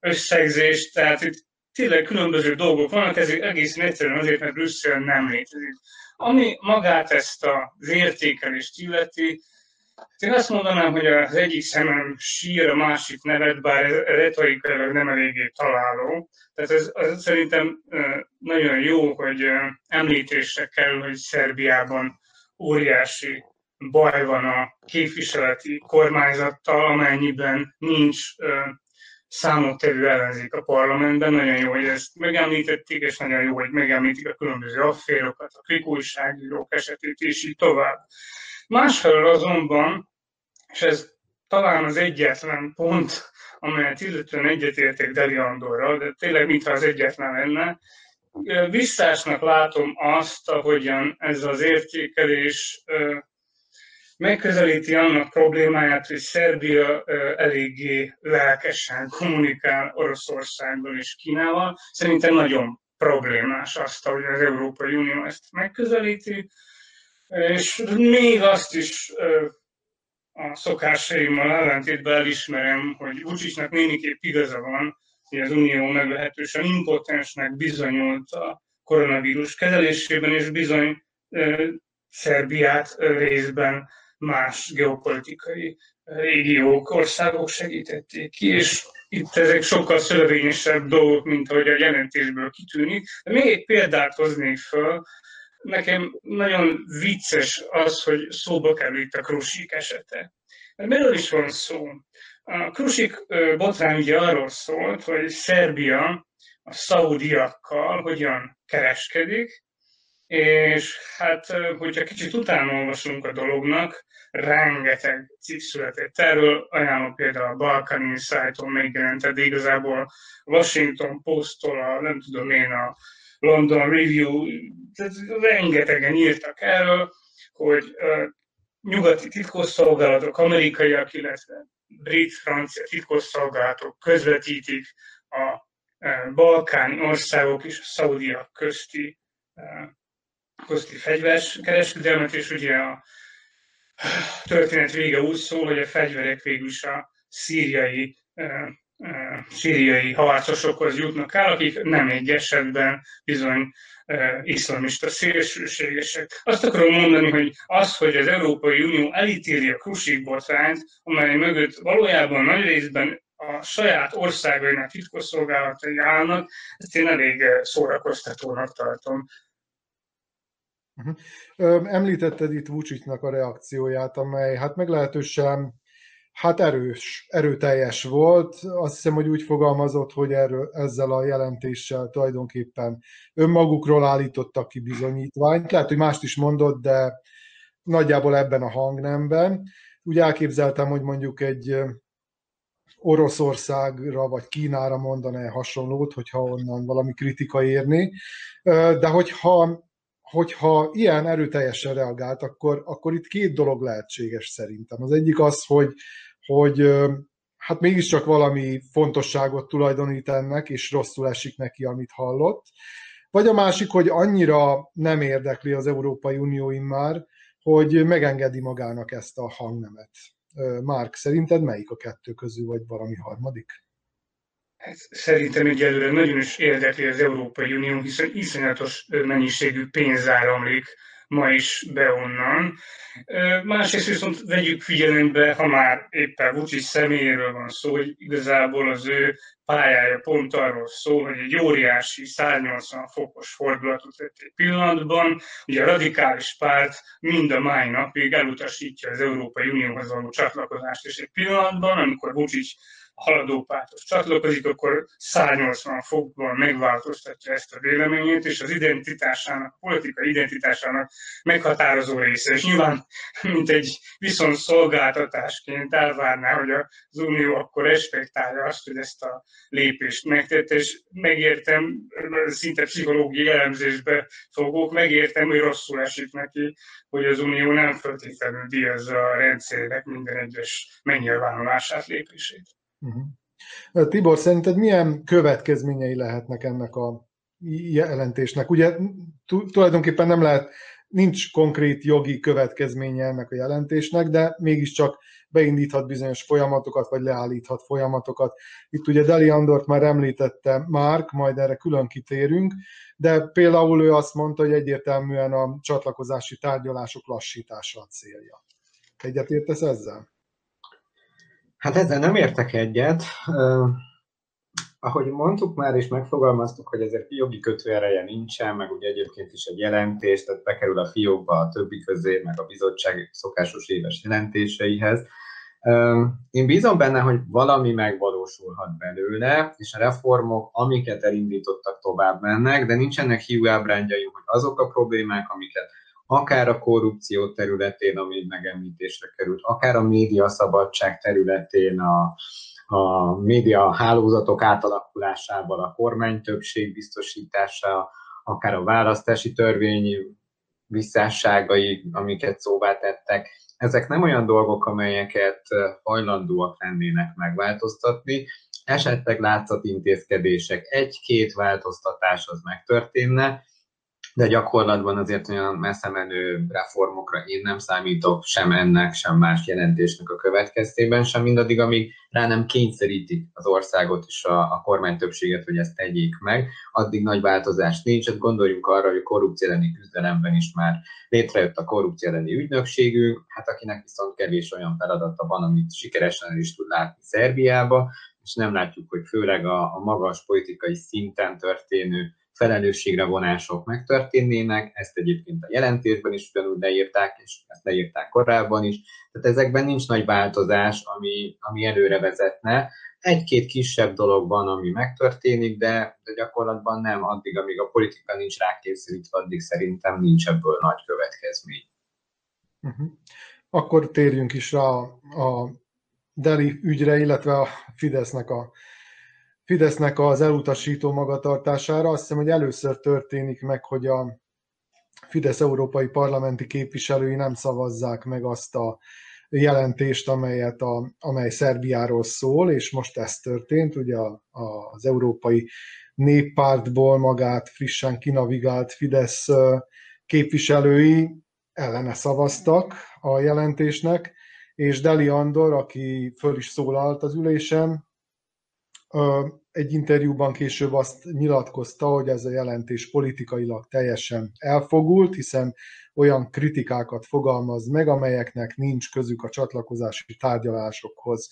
összegzést, tehát itt tényleg különböző dolgok vannak, ez egészen egyszerűen azért, mert Brüsszel nem létezik. Ami magát ezt az értékelést illeti, én azt mondanám, hogy az egyik szemem sír, a másik nevet, bár retorikailag nem eléggé találó. Tehát ez, ez szerintem nagyon jó, hogy említésre kell, hogy Szerbiában óriási baj van a képviseleti kormányzattal, amennyiben nincs számottevő ellenzék a parlamentben. Nagyon jó, hogy ezt megemlítették, és nagyon jó, hogy megemlítik a különböző afférokat, a klikújságírók esetét, és így tovább. Másfelől azonban, és ez talán az egyetlen pont, amelyet illetően egyetértek Deli Andorral, de tényleg mintha az egyetlen lenne, visszásnak látom azt, ahogyan ez az értékelés megközelíti annak problémáját, hogy Szerbia eléggé lelkesen kommunikál Oroszországgal és Kínával. Szerintem nagyon problémás azt, hogy az Európai Unió ezt megközelíti, és még azt is a szokásaimmal ellentétben elismerem, hogy Vucicnak némiképp igaza van, hogy az Unió meglehetősen impotensnek bizonyult a koronavírus kezelésében, és bizony Szerbiát részben más geopolitikai régiók, országok segítették ki, és itt ezek sokkal szövevényesebb dolgok, mint ahogy a jelentésből kitűnik. De még egy példát hoznék föl. Nekem nagyon vicces az, hogy szóba kerül itt a Krusik esete. Mert miről is van szó? A Krusik botrány ugye arról szólt, hogy Szerbia a szaudiakkal hogyan kereskedik, és hát, hogyha kicsit utána olvasunk a dolognak, rengeteg cikk született erről, ajánlom például a Balkan Insight-on megjelent, de igazából Washington Post-tól, a, nem tudom én, a London Review, tehát rengetegen írtak erről, hogy uh, nyugati titkosszolgálatok, amerikaiak, illetve brit-francia titkosszolgálatok közvetítik a uh, balkáni országok és a szaudiak közti közti fegyveres kereskedelmet, és ugye a történet vége úgy szól, hogy a fegyverek végül is a szíriai szíriai harcosokhoz jutnak el, akik nem egy esetben bizony iszlamista szélsőségesek. Azt akarom mondani, hogy az, hogy az Európai Unió elítéli a Krusik botrányt, amely mögött valójában nagy részben a saját országainak titkosszolgálatai állnak, ezt én elég szórakoztatónak tartom. Említetted itt Vucicnak a reakcióját, amely hát meglehetősen hát erős, erőteljes volt. Azt hiszem, hogy úgy fogalmazott, hogy erről, ezzel a jelentéssel tulajdonképpen önmagukról állítottak ki bizonyítványt. Lehet, hogy mást is mondott, de nagyjából ebben a hangnemben. Úgy elképzeltem, hogy mondjuk egy Oroszországra vagy Kínára mondaná hasonlót, hogyha onnan valami kritika érni. De hogyha hogyha ilyen erőteljesen reagált, akkor, akkor itt két dolog lehetséges szerintem. Az egyik az, hogy, hogy hát mégiscsak valami fontosságot tulajdonít ennek, és rosszul esik neki, amit hallott. Vagy a másik, hogy annyira nem érdekli az Európai Unió már, hogy megengedi magának ezt a hangnemet. Márk, szerinted melyik a kettő közül, vagy valami harmadik? Hát szerintem egyelőre nagyon is érdekli az Európai Unió, hiszen iszonyatos mennyiségű pénz áramlik ma is be onnan. Másrészt viszont vegyük figyelembe, ha már éppen Vucic személyéről van szó, hogy igazából az ő pályája pont arról szól, hogy egy óriási 180 fokos fordulatot tett egy pillanatban. Ugye a radikális párt mind a mai napig elutasítja az Európai Unióhoz való csatlakozást, és egy pillanatban, amikor Vucic haladó párthoz csatlakozik, akkor 180 fokban megváltoztatja ezt a véleményét, és az identitásának, politikai identitásának meghatározó része. És nyilván, mint egy viszont szolgáltatásként elvárná, hogy az Unió akkor respektálja azt, hogy ezt a lépést megtette, és megértem, szinte pszichológiai elemzésbe fogok, megértem, hogy rosszul esik neki, hogy az Unió nem feltétlenül díjazza a rendszernek minden egyes megnyilvánulását, lépését. Uh-huh. Tibor, szerinted milyen következményei lehetnek ennek a jelentésnek? Ugye tulajdonképpen nem lehet, nincs konkrét jogi következménye ennek a jelentésnek, de mégiscsak beindíthat bizonyos folyamatokat, vagy leállíthat folyamatokat. Itt ugye Deli Andort már említette Márk, majd erre külön kitérünk, de például ő azt mondta, hogy egyértelműen a csatlakozási tárgyalások lassítása a célja. Egyetértesz ezzel? Hát ezzel nem értek egyet. Uh, ahogy mondtuk már, és megfogalmaztuk, hogy ezért jogi kötőereje nincsen, meg ugye egyébként is egy jelentés, tehát bekerül a fiókba a többi közé, meg a bizottság szokásos éves jelentéseihez. Én bízom benne, hogy valami megvalósulhat belőle, és a reformok, amiket elindítottak, tovább mennek, de nincsenek hiúábrányjaim, hogy azok a problémák, amiket akár a korrupció területén, ami megemlítésre került, akár a média szabadság területén, a, a média hálózatok átalakulásával, a kormány többség biztosítása, akár a választási törvény visszásságai, amiket szóvá tettek, ezek nem olyan dolgok, amelyeket hajlandóak lennének megváltoztatni, esetleg látszatintézkedések, egy-két változtatás az megtörténne, de gyakorlatban azért olyan messze menő reformokra én nem számítok sem ennek, sem más jelentésnek a következtében, sem mindaddig, amíg rá nem kényszerítik az országot és a, a kormány többséget, hogy ezt tegyék meg, addig nagy változás nincs. Hát gondoljunk arra, hogy a korrupció elleni küzdelemben is már létrejött a korrupció elleni ügynökségünk, hát akinek viszont kevés olyan feladata van, amit sikeresen is tud látni Szerbiába, és nem látjuk, hogy főleg a, a magas politikai szinten történő felelősségre vonások megtörténnének, ezt egyébként a jelentésben is ugyanúgy leírták, és ezt leírták korábban is. Tehát ezekben nincs nagy változás, ami, ami előre vezetne. Egy-két kisebb dolog van, ami megtörténik, de, de gyakorlatban nem addig, amíg a politika nincs rákészülítve, addig szerintem nincs ebből nagy következmény. Uh-huh. Akkor térjünk is rá a, a Deli ügyre, illetve a Fidesznek a Fidesznek az elutasító magatartására. Azt hiszem, hogy először történik meg, hogy a Fidesz európai parlamenti képviselői nem szavazzák meg azt a jelentést, amelyet a, amely Szerbiáról szól, és most ez történt, ugye a, a, az Európai Néppártból magát frissen kinavigált Fidesz képviselői ellene szavaztak a jelentésnek, és Deli Andor, aki föl is szólalt az ülésen, egy interjúban később azt nyilatkozta, hogy ez a jelentés politikailag teljesen elfogult, hiszen olyan kritikákat fogalmaz meg, amelyeknek nincs közük a csatlakozási tárgyalásokhoz.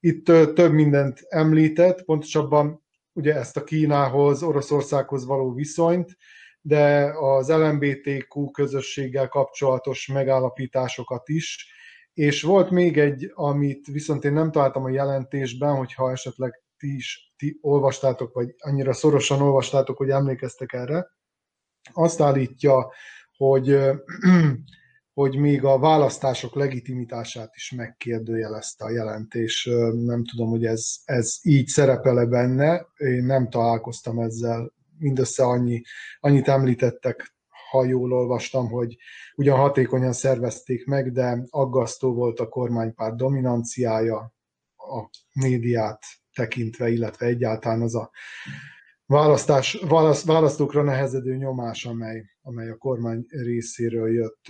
Itt több mindent említett, pontosabban ugye ezt a Kínához, Oroszországhoz való viszonyt, de az LMBTQ közösséggel kapcsolatos megállapításokat is, és volt még egy, amit viszont én nem találtam a jelentésben, hogyha esetleg ti is ti olvastátok, vagy annyira szorosan olvastátok, hogy emlékeztek erre, azt állítja, hogy, hogy még a választások legitimitását is megkérdőjelezte a jelentés. Nem tudom, hogy ez, ez így szerepele benne, én nem találkoztam ezzel, mindössze annyi, annyit említettek, ha jól olvastam, hogy ugyan hatékonyan szervezték meg, de aggasztó volt a kormánypárt dominanciája, a médiát tekintve, illetve egyáltalán az a választás, választ, választókra nehezedő nyomás, amely, amely a kormány részéről jött.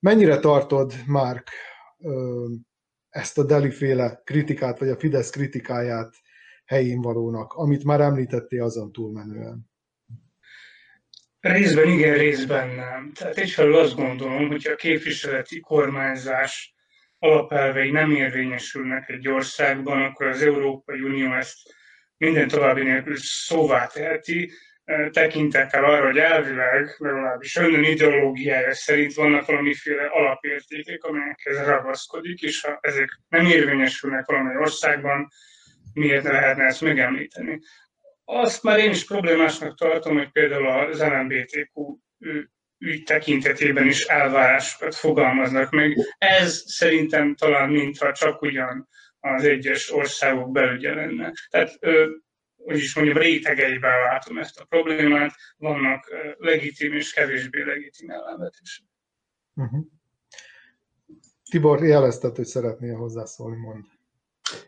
Mennyire tartod, Márk, ezt a deliféle kritikát, vagy a Fidesz kritikáját helyén valónak, amit már említettél azon túlmenően? Részben igen, részben nem. Tehát egyfelől azt gondolom, hogy a képviseleti kormányzás alapelvei nem érvényesülnek egy országban, akkor az Európai Unió ezt minden további nélkül szóvá teheti, e, tekintettel arra, hogy elvileg, legalábbis önnön ideológiája szerint vannak valamiféle alapértékek, amelyekhez ragaszkodik, és ha ezek nem érvényesülnek valami országban, miért ne lehetne ezt megemlíteni. Azt már én is problémásnak tartom, hogy például az LMBTQ ügy tekintetében is elvárásokat fogalmaznak meg. Ez szerintem talán mintha csak ugyan az egyes országok belügye lenne. Tehát, hogy is mondjam, rétegeiben látom ezt a problémát, vannak legitim és kevésbé legitim ellenvetések. Uh-huh. Tibor, jelezted, hogy szeretnél hozzászólni, mond.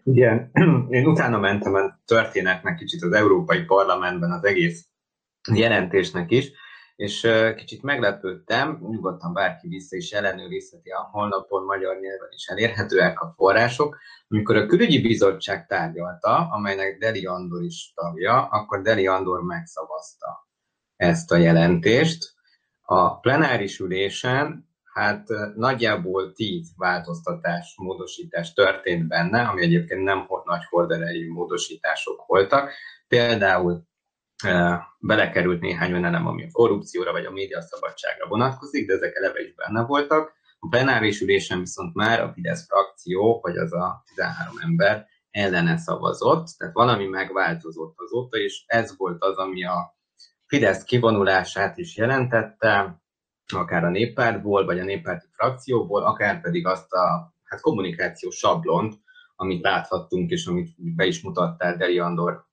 Igen, én utána mentem a történetnek kicsit az Európai Parlamentben az egész jelentésnek is, és kicsit meglepődtem, nyugodtan bárki vissza is ellenőrizheti a honlapon magyar nyelven is elérhetőek a források. Amikor a külügyi bizottság tárgyalta, amelynek Deli Andor is tagja, akkor Deli Andor megszavazta ezt a jelentést. A plenáris ülésen hát nagyjából tíz változtatás, módosítás történt benne, ami egyébként nem nagy horderejű módosítások voltak. Például belekerült néhány olyan elem, ami a korrupcióra vagy a médiaszabadságra vonatkozik, de ezek eleve is benne voltak. A plenáris ülésen viszont már a Fidesz frakció, vagy az a 13 ember ellene szavazott, tehát valami megváltozott azóta, és ez volt az, ami a Fidesz kivonulását is jelentette, akár a néppártból, vagy a néppárti frakcióból, akár pedig azt a hát kommunikációs sablont, amit láthattunk, és amit be is mutattál Deli Andor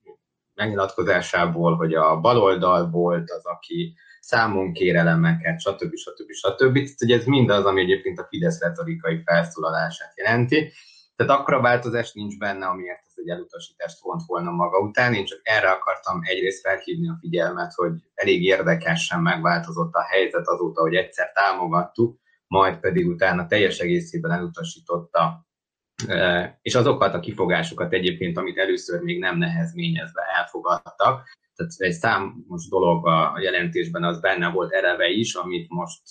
megnyilatkozásából, hogy a baloldal volt az, aki számon kér elemeket, stb. stb. stb. Tehát, hogy ez mindaz, ami egyébként a Fidesz retorikai felszólalását jelenti. Tehát akkora változás nincs benne, amiért ezt a hogy elutasítást vont volna maga után. Én csak erre akartam egyrészt felhívni a figyelmet, hogy elég érdekesen megváltozott a helyzet azóta, hogy egyszer támogattuk, majd pedig utána teljes egészében elutasította és azokat a kifogásokat egyébként, amit először még nem nehezményezve elfogadtak, tehát egy számos dolog a jelentésben az benne volt eleve is, amit most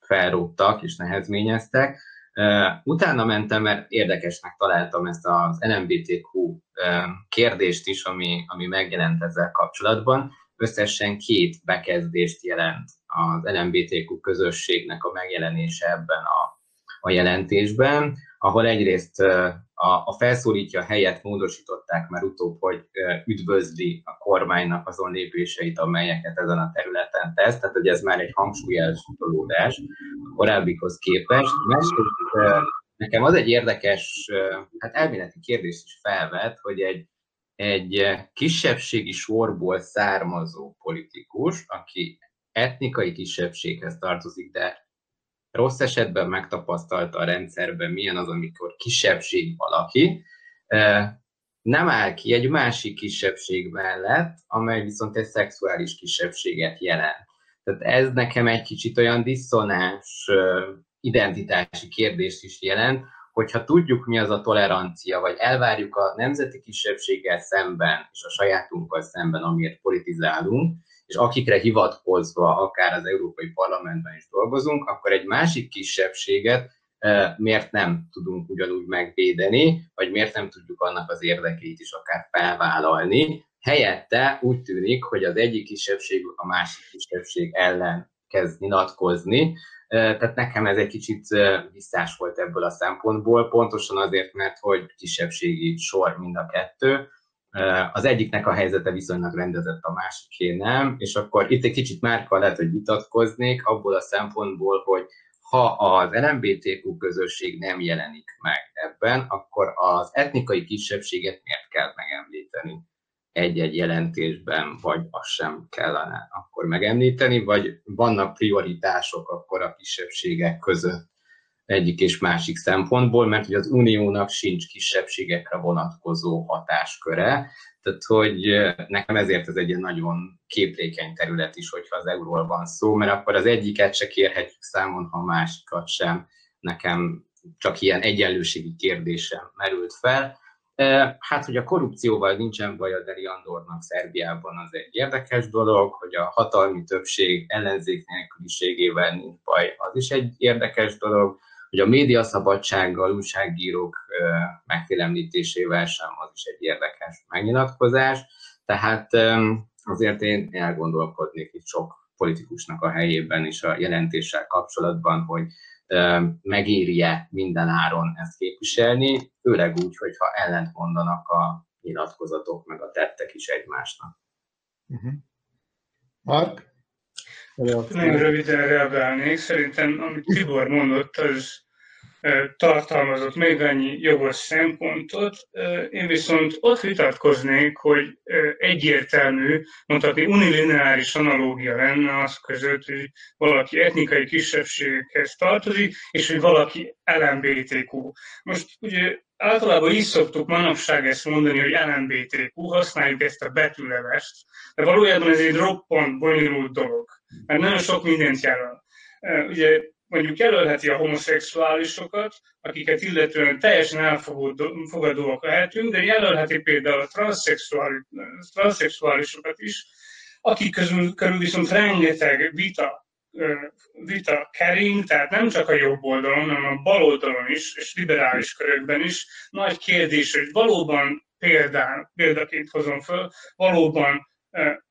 felróttak és nehezményeztek. Utána mentem, mert érdekesnek találtam ezt az LMBTQ kérdést is, ami, ami megjelent ezzel kapcsolatban. Összesen két bekezdést jelent az LMBTQ közösségnek a megjelenése ebben a, a jelentésben ahol egyrészt a, a felszólítja helyet módosították már utóbb, hogy üdvözli a kormánynak azon lépéseit, amelyeket ezen a területen tesz, tehát hogy ez már egy hangsúlyosodás a korábbikhoz képest. Másrészt nekem az egy érdekes, hát elméleti kérdés is felvet, hogy egy, egy kisebbségi sorból származó politikus, aki etnikai kisebbséghez tartozik, de rossz esetben megtapasztalta a rendszerben, milyen az, amikor kisebbség valaki, nem áll ki egy másik kisebbség mellett, amely viszont egy szexuális kisebbséget jelent. Tehát ez nekem egy kicsit olyan diszonáns identitási kérdést is jelent, hogyha tudjuk, mi az a tolerancia, vagy elvárjuk a nemzeti kisebbséggel szemben, és a sajátunkkal szemben, amiért politizálunk, és akikre hivatkozva akár az Európai Parlamentben is dolgozunk, akkor egy másik kisebbséget miért nem tudunk ugyanúgy megvédeni, vagy miért nem tudjuk annak az érdekeit is akár felvállalni. Helyette úgy tűnik, hogy az egyik kisebbség a másik kisebbség ellen kezd nyilatkozni, eh, tehát nekem ez egy kicsit visszás volt ebből a szempontból, pontosan azért, mert hogy kisebbségi sor mind a kettő, az egyiknek a helyzete viszonylag rendezett, a másiké nem, és akkor itt egy kicsit márka lehet, hogy vitatkoznék abból a szempontból, hogy ha az LMBTQ közösség nem jelenik meg ebben, akkor az etnikai kisebbséget miért kell megemlíteni? Egy-egy jelentésben, vagy azt sem kellene akkor megemlíteni, vagy vannak prioritások akkor a kisebbségek között egyik és másik szempontból, mert hogy az uniónak sincs kisebbségekre vonatkozó hatásköre, tehát hogy nekem ezért ez egy nagyon képlékeny terület is, hogyha az euróról van szó, mert akkor az egyiket se kérhetjük számon, ha a másikat sem. Nekem csak ilyen egyenlőségi kérdésem merült fel. Hát, hogy a korrupcióval nincsen baj a Deri Andornak Szerbiában, az egy érdekes dolog, hogy a hatalmi többség ellenzék nélküliségével nincs baj, az is egy érdekes dolog hogy a médiaszabadsággal, újságírók megfélemlítésével sem az is egy érdekes megnyilatkozás. Tehát azért én elgondolkodnék itt sok politikusnak a helyében is a jelentéssel kapcsolatban, hogy megéri-e minden áron ezt képviselni, főleg úgy, hogyha ellent mondanak a nyilatkozatok, meg a tettek is egymásnak. Uh-huh. Mark? Nagyon röviden reagálnék. Szerintem, amit Tibor mondott, az tartalmazott még annyi jogos szempontot. Én viszont ott vitatkoznék, hogy egyértelmű, mondhatni unilineáris analógia lenne az között, hogy valaki etnikai kisebbséghez tartozik, és hogy valaki LMBTQ. Most ugye általában így szoktuk manapság ezt mondani, hogy LMBTQ, használjuk ezt a betűlevest, de valójában ez egy roppant bonyolult dolog, mert nagyon sok mindent jelöl. Ugye mondjuk jelölheti a homoszexuálisokat, akiket illetően teljesen elfogadóak lehetünk, de jelölheti például a transzexuális, transzexuálisokat is, akik közül, körül viszont rengeteg vita vita kering, tehát nem csak a jobb oldalon, hanem a bal oldalon is, és liberális körökben is. Nagy kérdés, hogy valóban példán, példaként hozom föl, valóban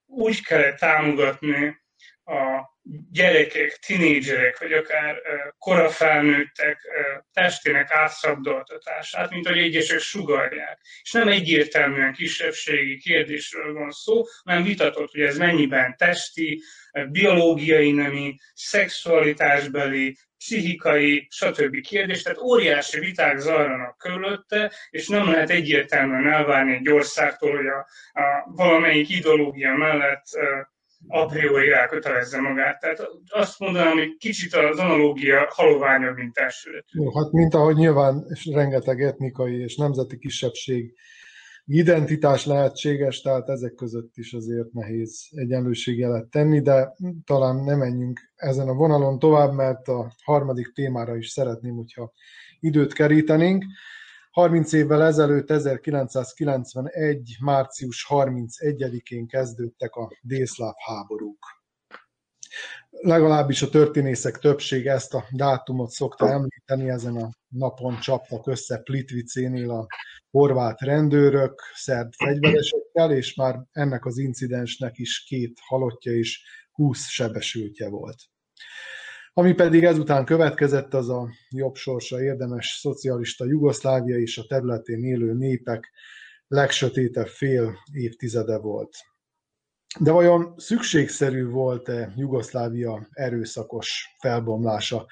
úgy kell támogatni a gyerekek, tinédzserek, vagy akár korafelnőttek testének átszabdaltatását, mint ahogy egyesek sugarják. És nem egyértelműen kisebbségi kérdésről van szó, hanem vitatott, hogy ez mennyiben testi, biológiai nemi, szexualitásbeli, pszichikai, stb. kérdés. Tehát óriási viták zajlanak körülötte, és nem lehet egyértelműen elvárni egy országtól, hogy a, a valamelyik ideológia mellett a priori elkötelezze magát. Tehát azt mondanám, hogy kicsit az analógia haloványabb, mint testület. Jó, hát mint ahogy nyilván és rengeteg etnikai és nemzeti kisebbség identitás lehetséges, tehát ezek között is azért nehéz egyenlőségjelet tenni, de talán nem menjünk ezen a vonalon tovább, mert a harmadik témára is szeretném, hogyha időt kerítenénk. 30 évvel ezelőtt, 1991. március 31-én kezdődtek a délszláv háborúk. Legalábbis a történészek többsége ezt a dátumot szokta említeni, ezen a napon csaptak össze Plitvicénél a horvát rendőrök, szerb fegyveresekkel, és már ennek az incidensnek is két halottja és 20 sebesültje volt. Ami pedig ezután következett, az a jobb sorsa érdemes szocialista Jugoszlávia és a területén élő népek legsötétebb fél évtizede volt. De vajon szükségszerű volt-e Jugoszlávia erőszakos felbomlása?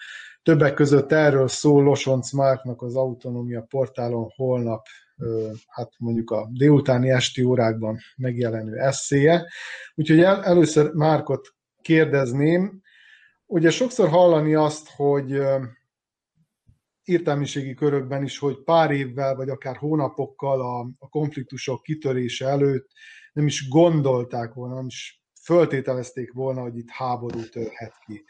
Többek között erről szól Losonc Márknak az Autonómia portálon holnap, hát mondjuk a délutáni esti órákban megjelenő eszéje. Úgyhogy el, először Márkot kérdezném, ugye sokszor hallani azt, hogy értelmiségi körökben is, hogy pár évvel, vagy akár hónapokkal a, a konfliktusok kitörése előtt nem is gondolták volna, nem is föltételezték volna, hogy itt háború törhet ki.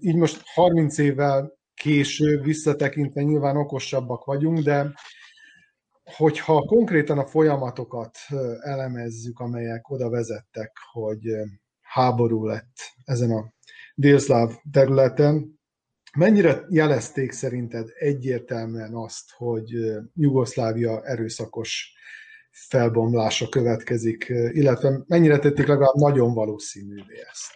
Így most 30 évvel később visszatekintve nyilván okosabbak vagyunk, de hogyha konkrétan a folyamatokat elemezzük, amelyek oda vezettek, hogy háború lett ezen a délszláv területen, mennyire jelezték szerinted egyértelműen azt, hogy Jugoszlávia erőszakos felbomlása következik, illetve mennyire tették legalább nagyon valószínűvé ezt?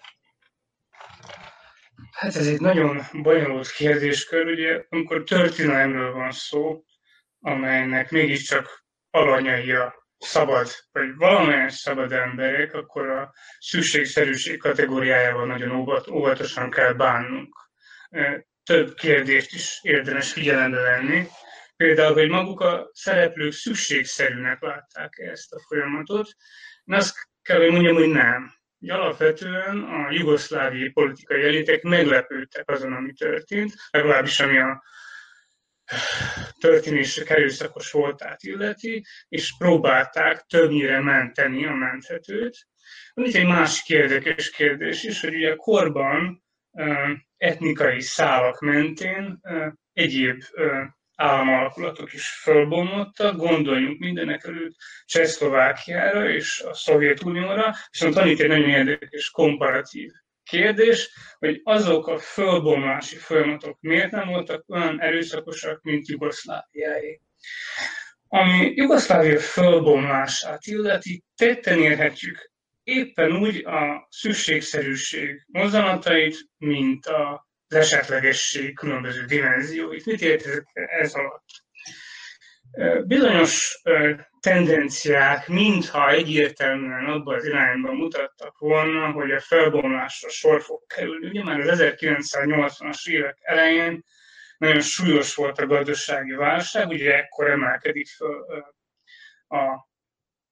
Hát ez egy nagyon bonyolult kérdéskör, ugye, amikor történelemről van szó, amelynek mégiscsak alanyai a szabad, vagy valamilyen szabad emberek, akkor a szükségszerűség kategóriájával nagyon óvatosan kell bánnunk. Több kérdést is érdemes figyelembe venni. Például, hogy maguk a szereplők szükségszerűnek látták ezt a folyamatot. Én azt kell, hogy mondjam, hogy nem. Alapvetően a jugoszláviai politikai elitek meglepődtek azon, ami történt, legalábbis ami a történések erőszakos voltát illeti, és próbálták többnyire menteni a menthetőt. Van itt egy másik érdekes kérdés is, hogy ugye korban etnikai szálak mentén egyéb államalakulatok is fölbomlottak, gondoljunk mindenek előtt Csehszlovákiára és a Szovjetunióra, viszont van itt egy nagyon érdekes komparatív kérdés, hogy azok a fölbomlási folyamatok miért nem voltak olyan erőszakosak, mint Jugoszláviáé. Ami Jugoszlávia fölbomlását illeti, tetten érhetjük éppen úgy a szükségszerűség mozzanatait, mint az esetlegesség különböző dimenzióit. Mit értek ez alatt? Bizonyos tendenciák mintha egyértelműen abban az irányban mutattak volna, hogy a felbomlásra sor fog kerülni. Ugye már az 1980-as évek elején nagyon súlyos volt a gazdasági válság, ugye ekkor emelkedik föl a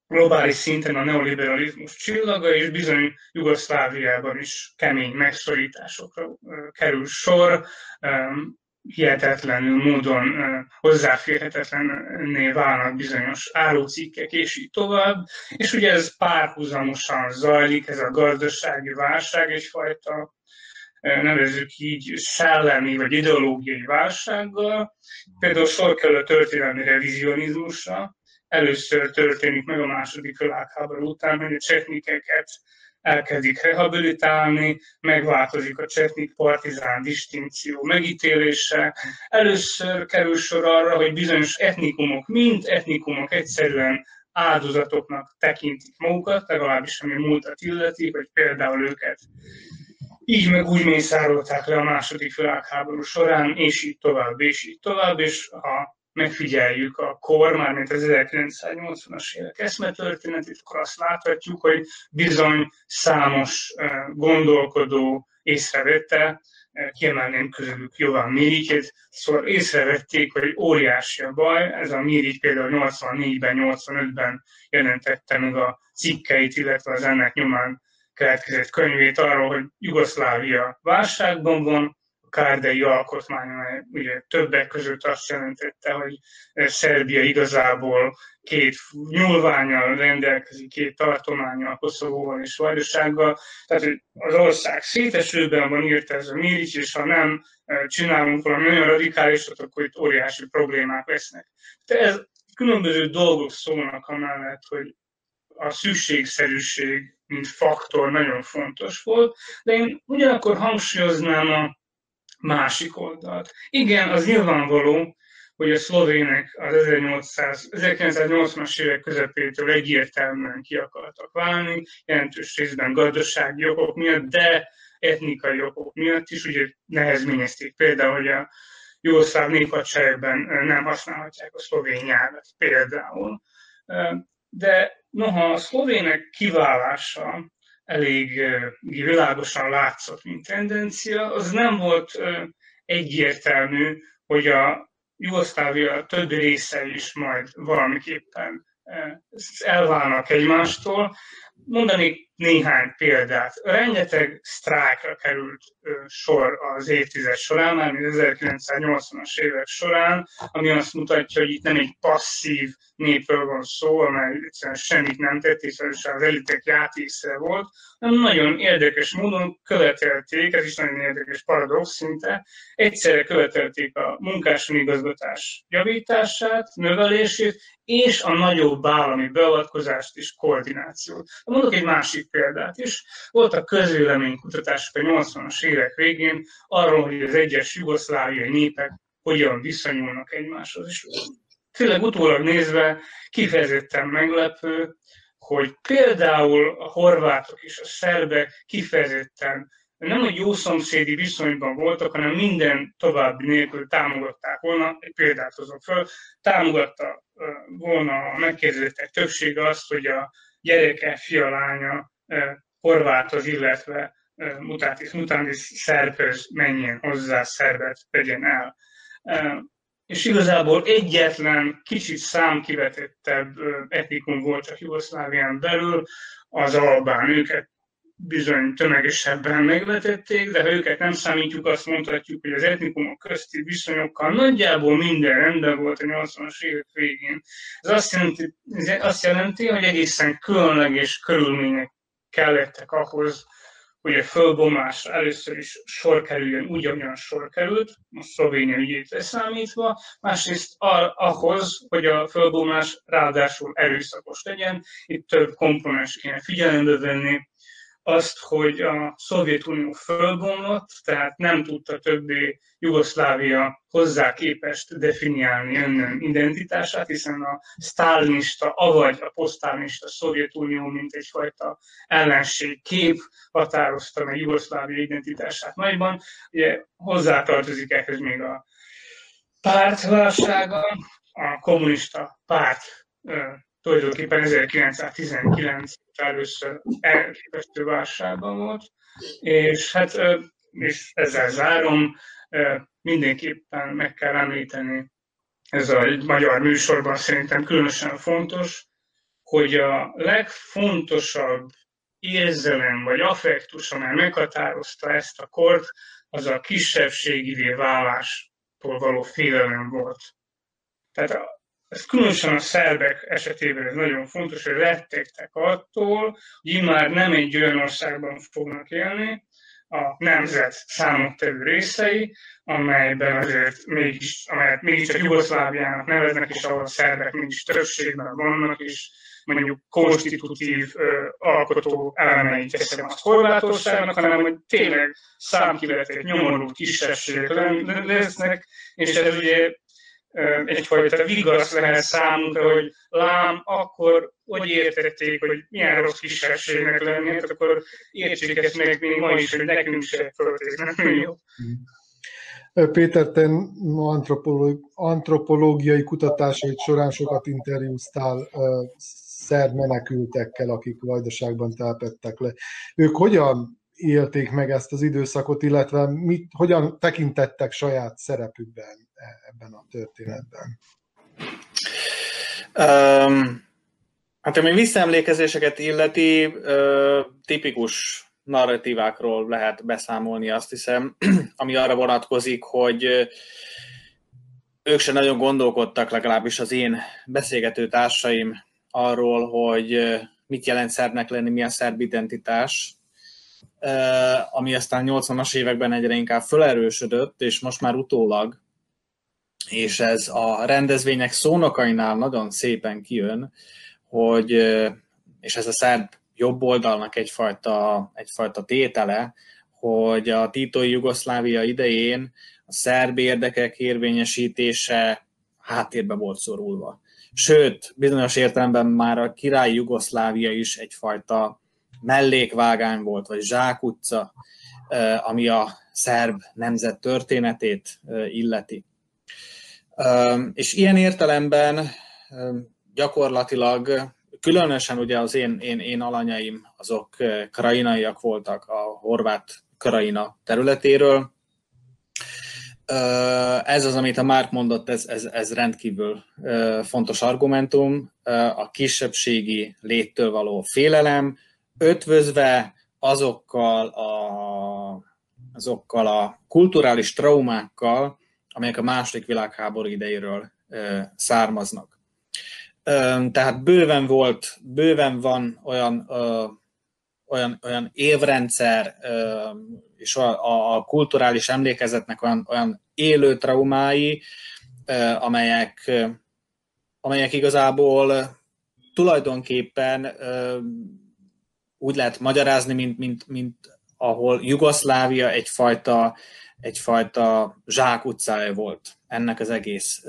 globális szinten a neoliberalizmus csillaga, és bizony Jugoszláviában is kemény megszorításokra kerül sor, hihetetlenül módon hozzáférhetetlenné válnak bizonyos árucikkek, és így tovább. És ugye ez párhuzamosan zajlik, ez a gazdasági válság egyfajta nevezzük így szellemi vagy ideológiai válsággal. Például sor kerül a történelmi revizionizmusra. Először történik meg a második világháború után, hogy a csetnikeket elkezdik rehabilitálni, megváltozik a csetnik partizán distinkció megítélése. Először kerül sor arra, hogy bizonyos etnikumok, mint etnikumok egyszerűen áldozatoknak tekintik magukat, legalábbis ami múltat illeti, hogy például őket így meg úgy mészárolták le a második világháború során, és így tovább, és így tovább, és a megfigyeljük a kor, mármint az 1980-as évek eszmetörténetét, akkor azt láthatjuk, hogy bizony számos gondolkodó észrevette, kiemelném közülük Jovan Mirikét, szóval észrevették, hogy óriási a baj, ez a Mirik például 84-ben, 85-ben jelentette meg a cikkeit, illetve az ennek nyomán keletkezett könyvét arról, hogy Jugoszlávia válságban van, a kárdai alkotmány, amely ugye többek között azt jelentette, hogy Szerbia igazából két nyúlványal rendelkezik, két tartományal, Koszovóval és Vajdasággal. Tehát az ország szétesőben van írt ez a Mirics, és ha nem csinálunk valami nagyon radikálisat, akkor itt óriási problémák lesznek. De ez különböző dolgok szólnak amellett, hogy a szükségszerűség, mint faktor nagyon fontos volt, de én ugyanakkor hangsúlyoznám a másik oldalt. Igen, az nyilvánvaló, hogy a szlovének az 1800, 1980-as évek közepétől egyértelműen ki akartak válni, jelentős részben gazdasági okok miatt, de etnikai okok miatt is, ugye nehezményezték például, hogy a jószláv néphadseregben nem használhatják a szlovén nyelvet például. De noha a szlovének kiválása elég világosan látszott, mint tendencia, az nem volt egyértelmű, hogy a Jugoszlávia többi része is majd valamiképpen elválnak egymástól. Mondanék néhány példát. Rengeteg sztrájkra került sor az évtized során, már 1980-as évek során, ami azt mutatja, hogy itt nem egy passzív népről van szó, amely egyszerűen semmit nem tett, és az elitek játéksze volt, hanem nagyon érdekes módon követelték, ez is nagyon érdekes paradox szinte, egyszerre követelték a munkásmigazgatás javítását, növelését, és a nagyobb állami beavatkozást és koordinációt. Mondok egy másik példát is. Voltak közvéleménykutatások a 80-as évek végén arról, hogy az egyes jugoszláviai népek hogyan viszonyulnak egymáshoz. És tényleg utólag nézve kifejezetten meglepő, hogy például a horvátok és a szerbek kifejezetten nem, hogy jó szomszédi viszonyban voltak, hanem minden további nélkül támogatták volna, egy példát hozok föl, támogatta volna a megkérdezettek többsége azt, hogy a gyereke, fia, lánya horváthoz, illetve mutatis mutandis szerbhöz menjen hozzá, szerbet vegyen el. És igazából egyetlen kicsit számkivetettebb etnikum volt csak Jugoszlávián belül, az albán. Őket bizony tömegesebben megvetették, de ha őket nem számítjuk, azt mondhatjuk, hogy az etnikumok közti viszonyokkal nagyjából minden rendben volt a 80-as évek végén. Ez azt jelenti, azt jelenti hogy egészen különleges körülmények kellettek ahhoz, hogy a fölbomlás először is sor kerüljön, ugyanolyan sor került, a Szlovénia ügyét leszámítva, másrészt ahhoz, hogy a fölbomlás ráadásul erőszakos legyen, itt több komponens kéne figyelembe venni, azt, hogy a Szovjetunió fölbomlott, tehát nem tudta többé Jugoszlávia hozzá képest definiálni önnem identitását, hiszen a sztálinista, avagy a posztálista Szovjetunió, mint egyfajta ellenség kép határozta meg Jugoszlávia identitását nagyban. Ugye hozzátartozik ehhez még a pártválsága, a kommunista párt tulajdonképpen 1919 először elképesztő válságban volt, és hát és ezzel zárom, mindenképpen meg kell említeni, ez a magyar műsorban szerintem különösen fontos, hogy a legfontosabb érzelem vagy affektus, amely meghatározta ezt a kort, az a kisebbségivé válástól való félelem volt. Tehát ez különösen a szerbek esetében ez nagyon fontos, hogy rettegtek attól, hogy már nem egy olyan országban fognak élni, a nemzet számottevő részei, amelyben azért mégis, amelyet mégiscsak Jugoszláviának neveznek, és ahol a szerbek mégis többségben vannak, és mondjuk konstitutív ö, alkotó elemeit teszem azt Horvátországnak, hanem hogy tényleg számkivetett, nyomorult kisebbségek lesznek, és ez ugye egyfajta vigasz lehet számunkra, hogy lám, akkor hogy értették, hogy milyen rossz kisebbségnek lenni, hát akkor értsék ezt meg még ma is, hogy nekünk se föltétlenül jó. Péter, te antropológiai kutatásait során sokat interjúztál szerb menekültekkel, akik Vajdaságban telepettek le. Ők hogyan élték meg ezt az időszakot, illetve mit, hogyan tekintettek saját szerepükben ebben a történetben? Um, hát ami visszaemlékezéseket illeti, tipikus narratívákról lehet beszámolni, azt hiszem, ami arra vonatkozik, hogy ők se nagyon gondolkodtak, legalábbis az én beszélgető társaim arról, hogy mit jelent szerbnek lenni, mi a szerb identitás, ami aztán 80-as években egyre inkább felerősödött, és most már utólag, és ez a rendezvények szónokainál nagyon szépen kijön, hogy, és ez a szerb jobb oldalnak egyfajta, egyfajta tétele, hogy a Titói Jugoszlávia idején a szerb érdekek érvényesítése háttérbe volt szorulva. Sőt, bizonyos értelemben már a királyi Jugoszlávia is egyfajta mellékvágány volt, vagy zsákutca, ami a szerb nemzet történetét illeti. És ilyen értelemben gyakorlatilag különösen ugye az én, én, én alanyaim azok krainaiak voltak a horvát kraina területéről. Ez az, amit a Márk mondott, ez, ez, ez rendkívül fontos argumentum. A kisebbségi léttől való félelem, ötvözve azokkal a, azokkal a kulturális traumákkal, amelyek a második világháború idejéről származnak. Tehát bőven volt, bőven van olyan, olyan, olyan évrendszer, és a, a kulturális emlékezetnek olyan, olyan élő traumái, amelyek, amelyek igazából tulajdonképpen úgy lehet magyarázni, mint, mint, mint ahol Jugoszlávia egyfajta, egyfajta zsákutcája volt ennek az egész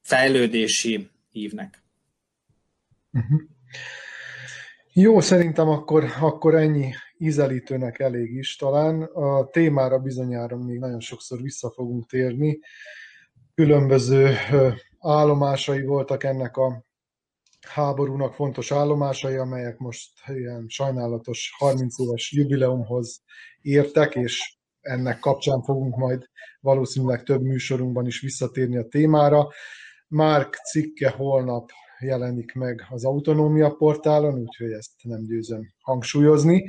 fejlődési hívnek. Uh-huh. Jó, szerintem akkor, akkor ennyi ízelítőnek elég is talán. A témára bizonyára még nagyon sokszor vissza fogunk térni. Különböző állomásai voltak ennek a háborúnak fontos állomásai, amelyek most ilyen sajnálatos 30 éves jubileumhoz értek, és ennek kapcsán fogunk majd valószínűleg több műsorunkban is visszatérni a témára. Márk cikke holnap jelenik meg az autonómia portálon, úgyhogy ezt nem győzöm hangsúlyozni.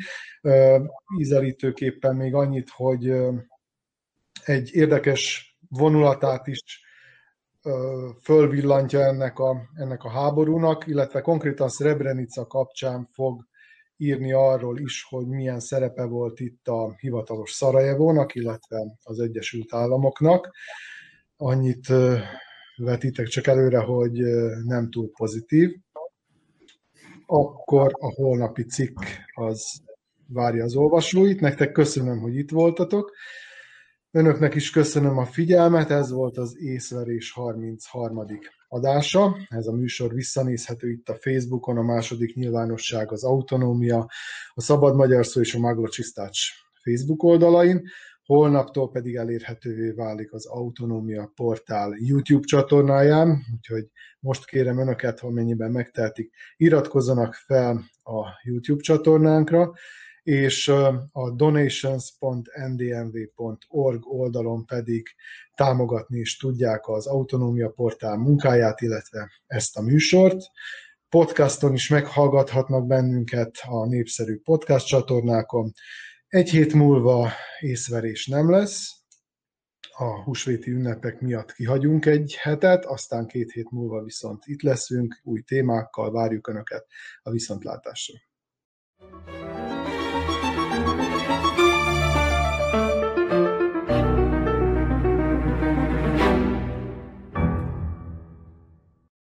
Ízelítőképpen még annyit, hogy egy érdekes vonulatát is fölvillantja ennek a, ennek a háborúnak, illetve konkrétan Srebrenica kapcsán fog írni arról is, hogy milyen szerepe volt itt a hivatalos Szarajevónak, illetve az Egyesült Államoknak. Annyit vetítek csak előre, hogy nem túl pozitív. Akkor a holnapi cikk az várja az olvasóit. Nektek köszönöm, hogy itt voltatok. Önöknek is köszönöm a figyelmet, ez volt az észverés 33. adása. Ez a műsor visszanézhető itt a Facebookon, a második nyilvánosság az Autonómia, a Szabad Magyar Szó és a Maglocsisztács Facebook oldalain. Holnaptól pedig elérhetővé válik az Autonómia portál YouTube csatornáján, úgyhogy most kérem Önöket, ha mennyiben megtehetik, iratkozzanak fel a YouTube csatornánkra, és a donations.ndmv.org oldalon pedig támogatni is tudják az Autonómia Portál munkáját, illetve ezt a műsort. Podcaston is meghallgathatnak bennünket a népszerű podcast csatornákon. Egy hét múlva észverés nem lesz, a húsvéti ünnepek miatt kihagyunk egy hetet, aztán két hét múlva viszont itt leszünk, új témákkal várjuk Önöket a viszontlátásra. thank you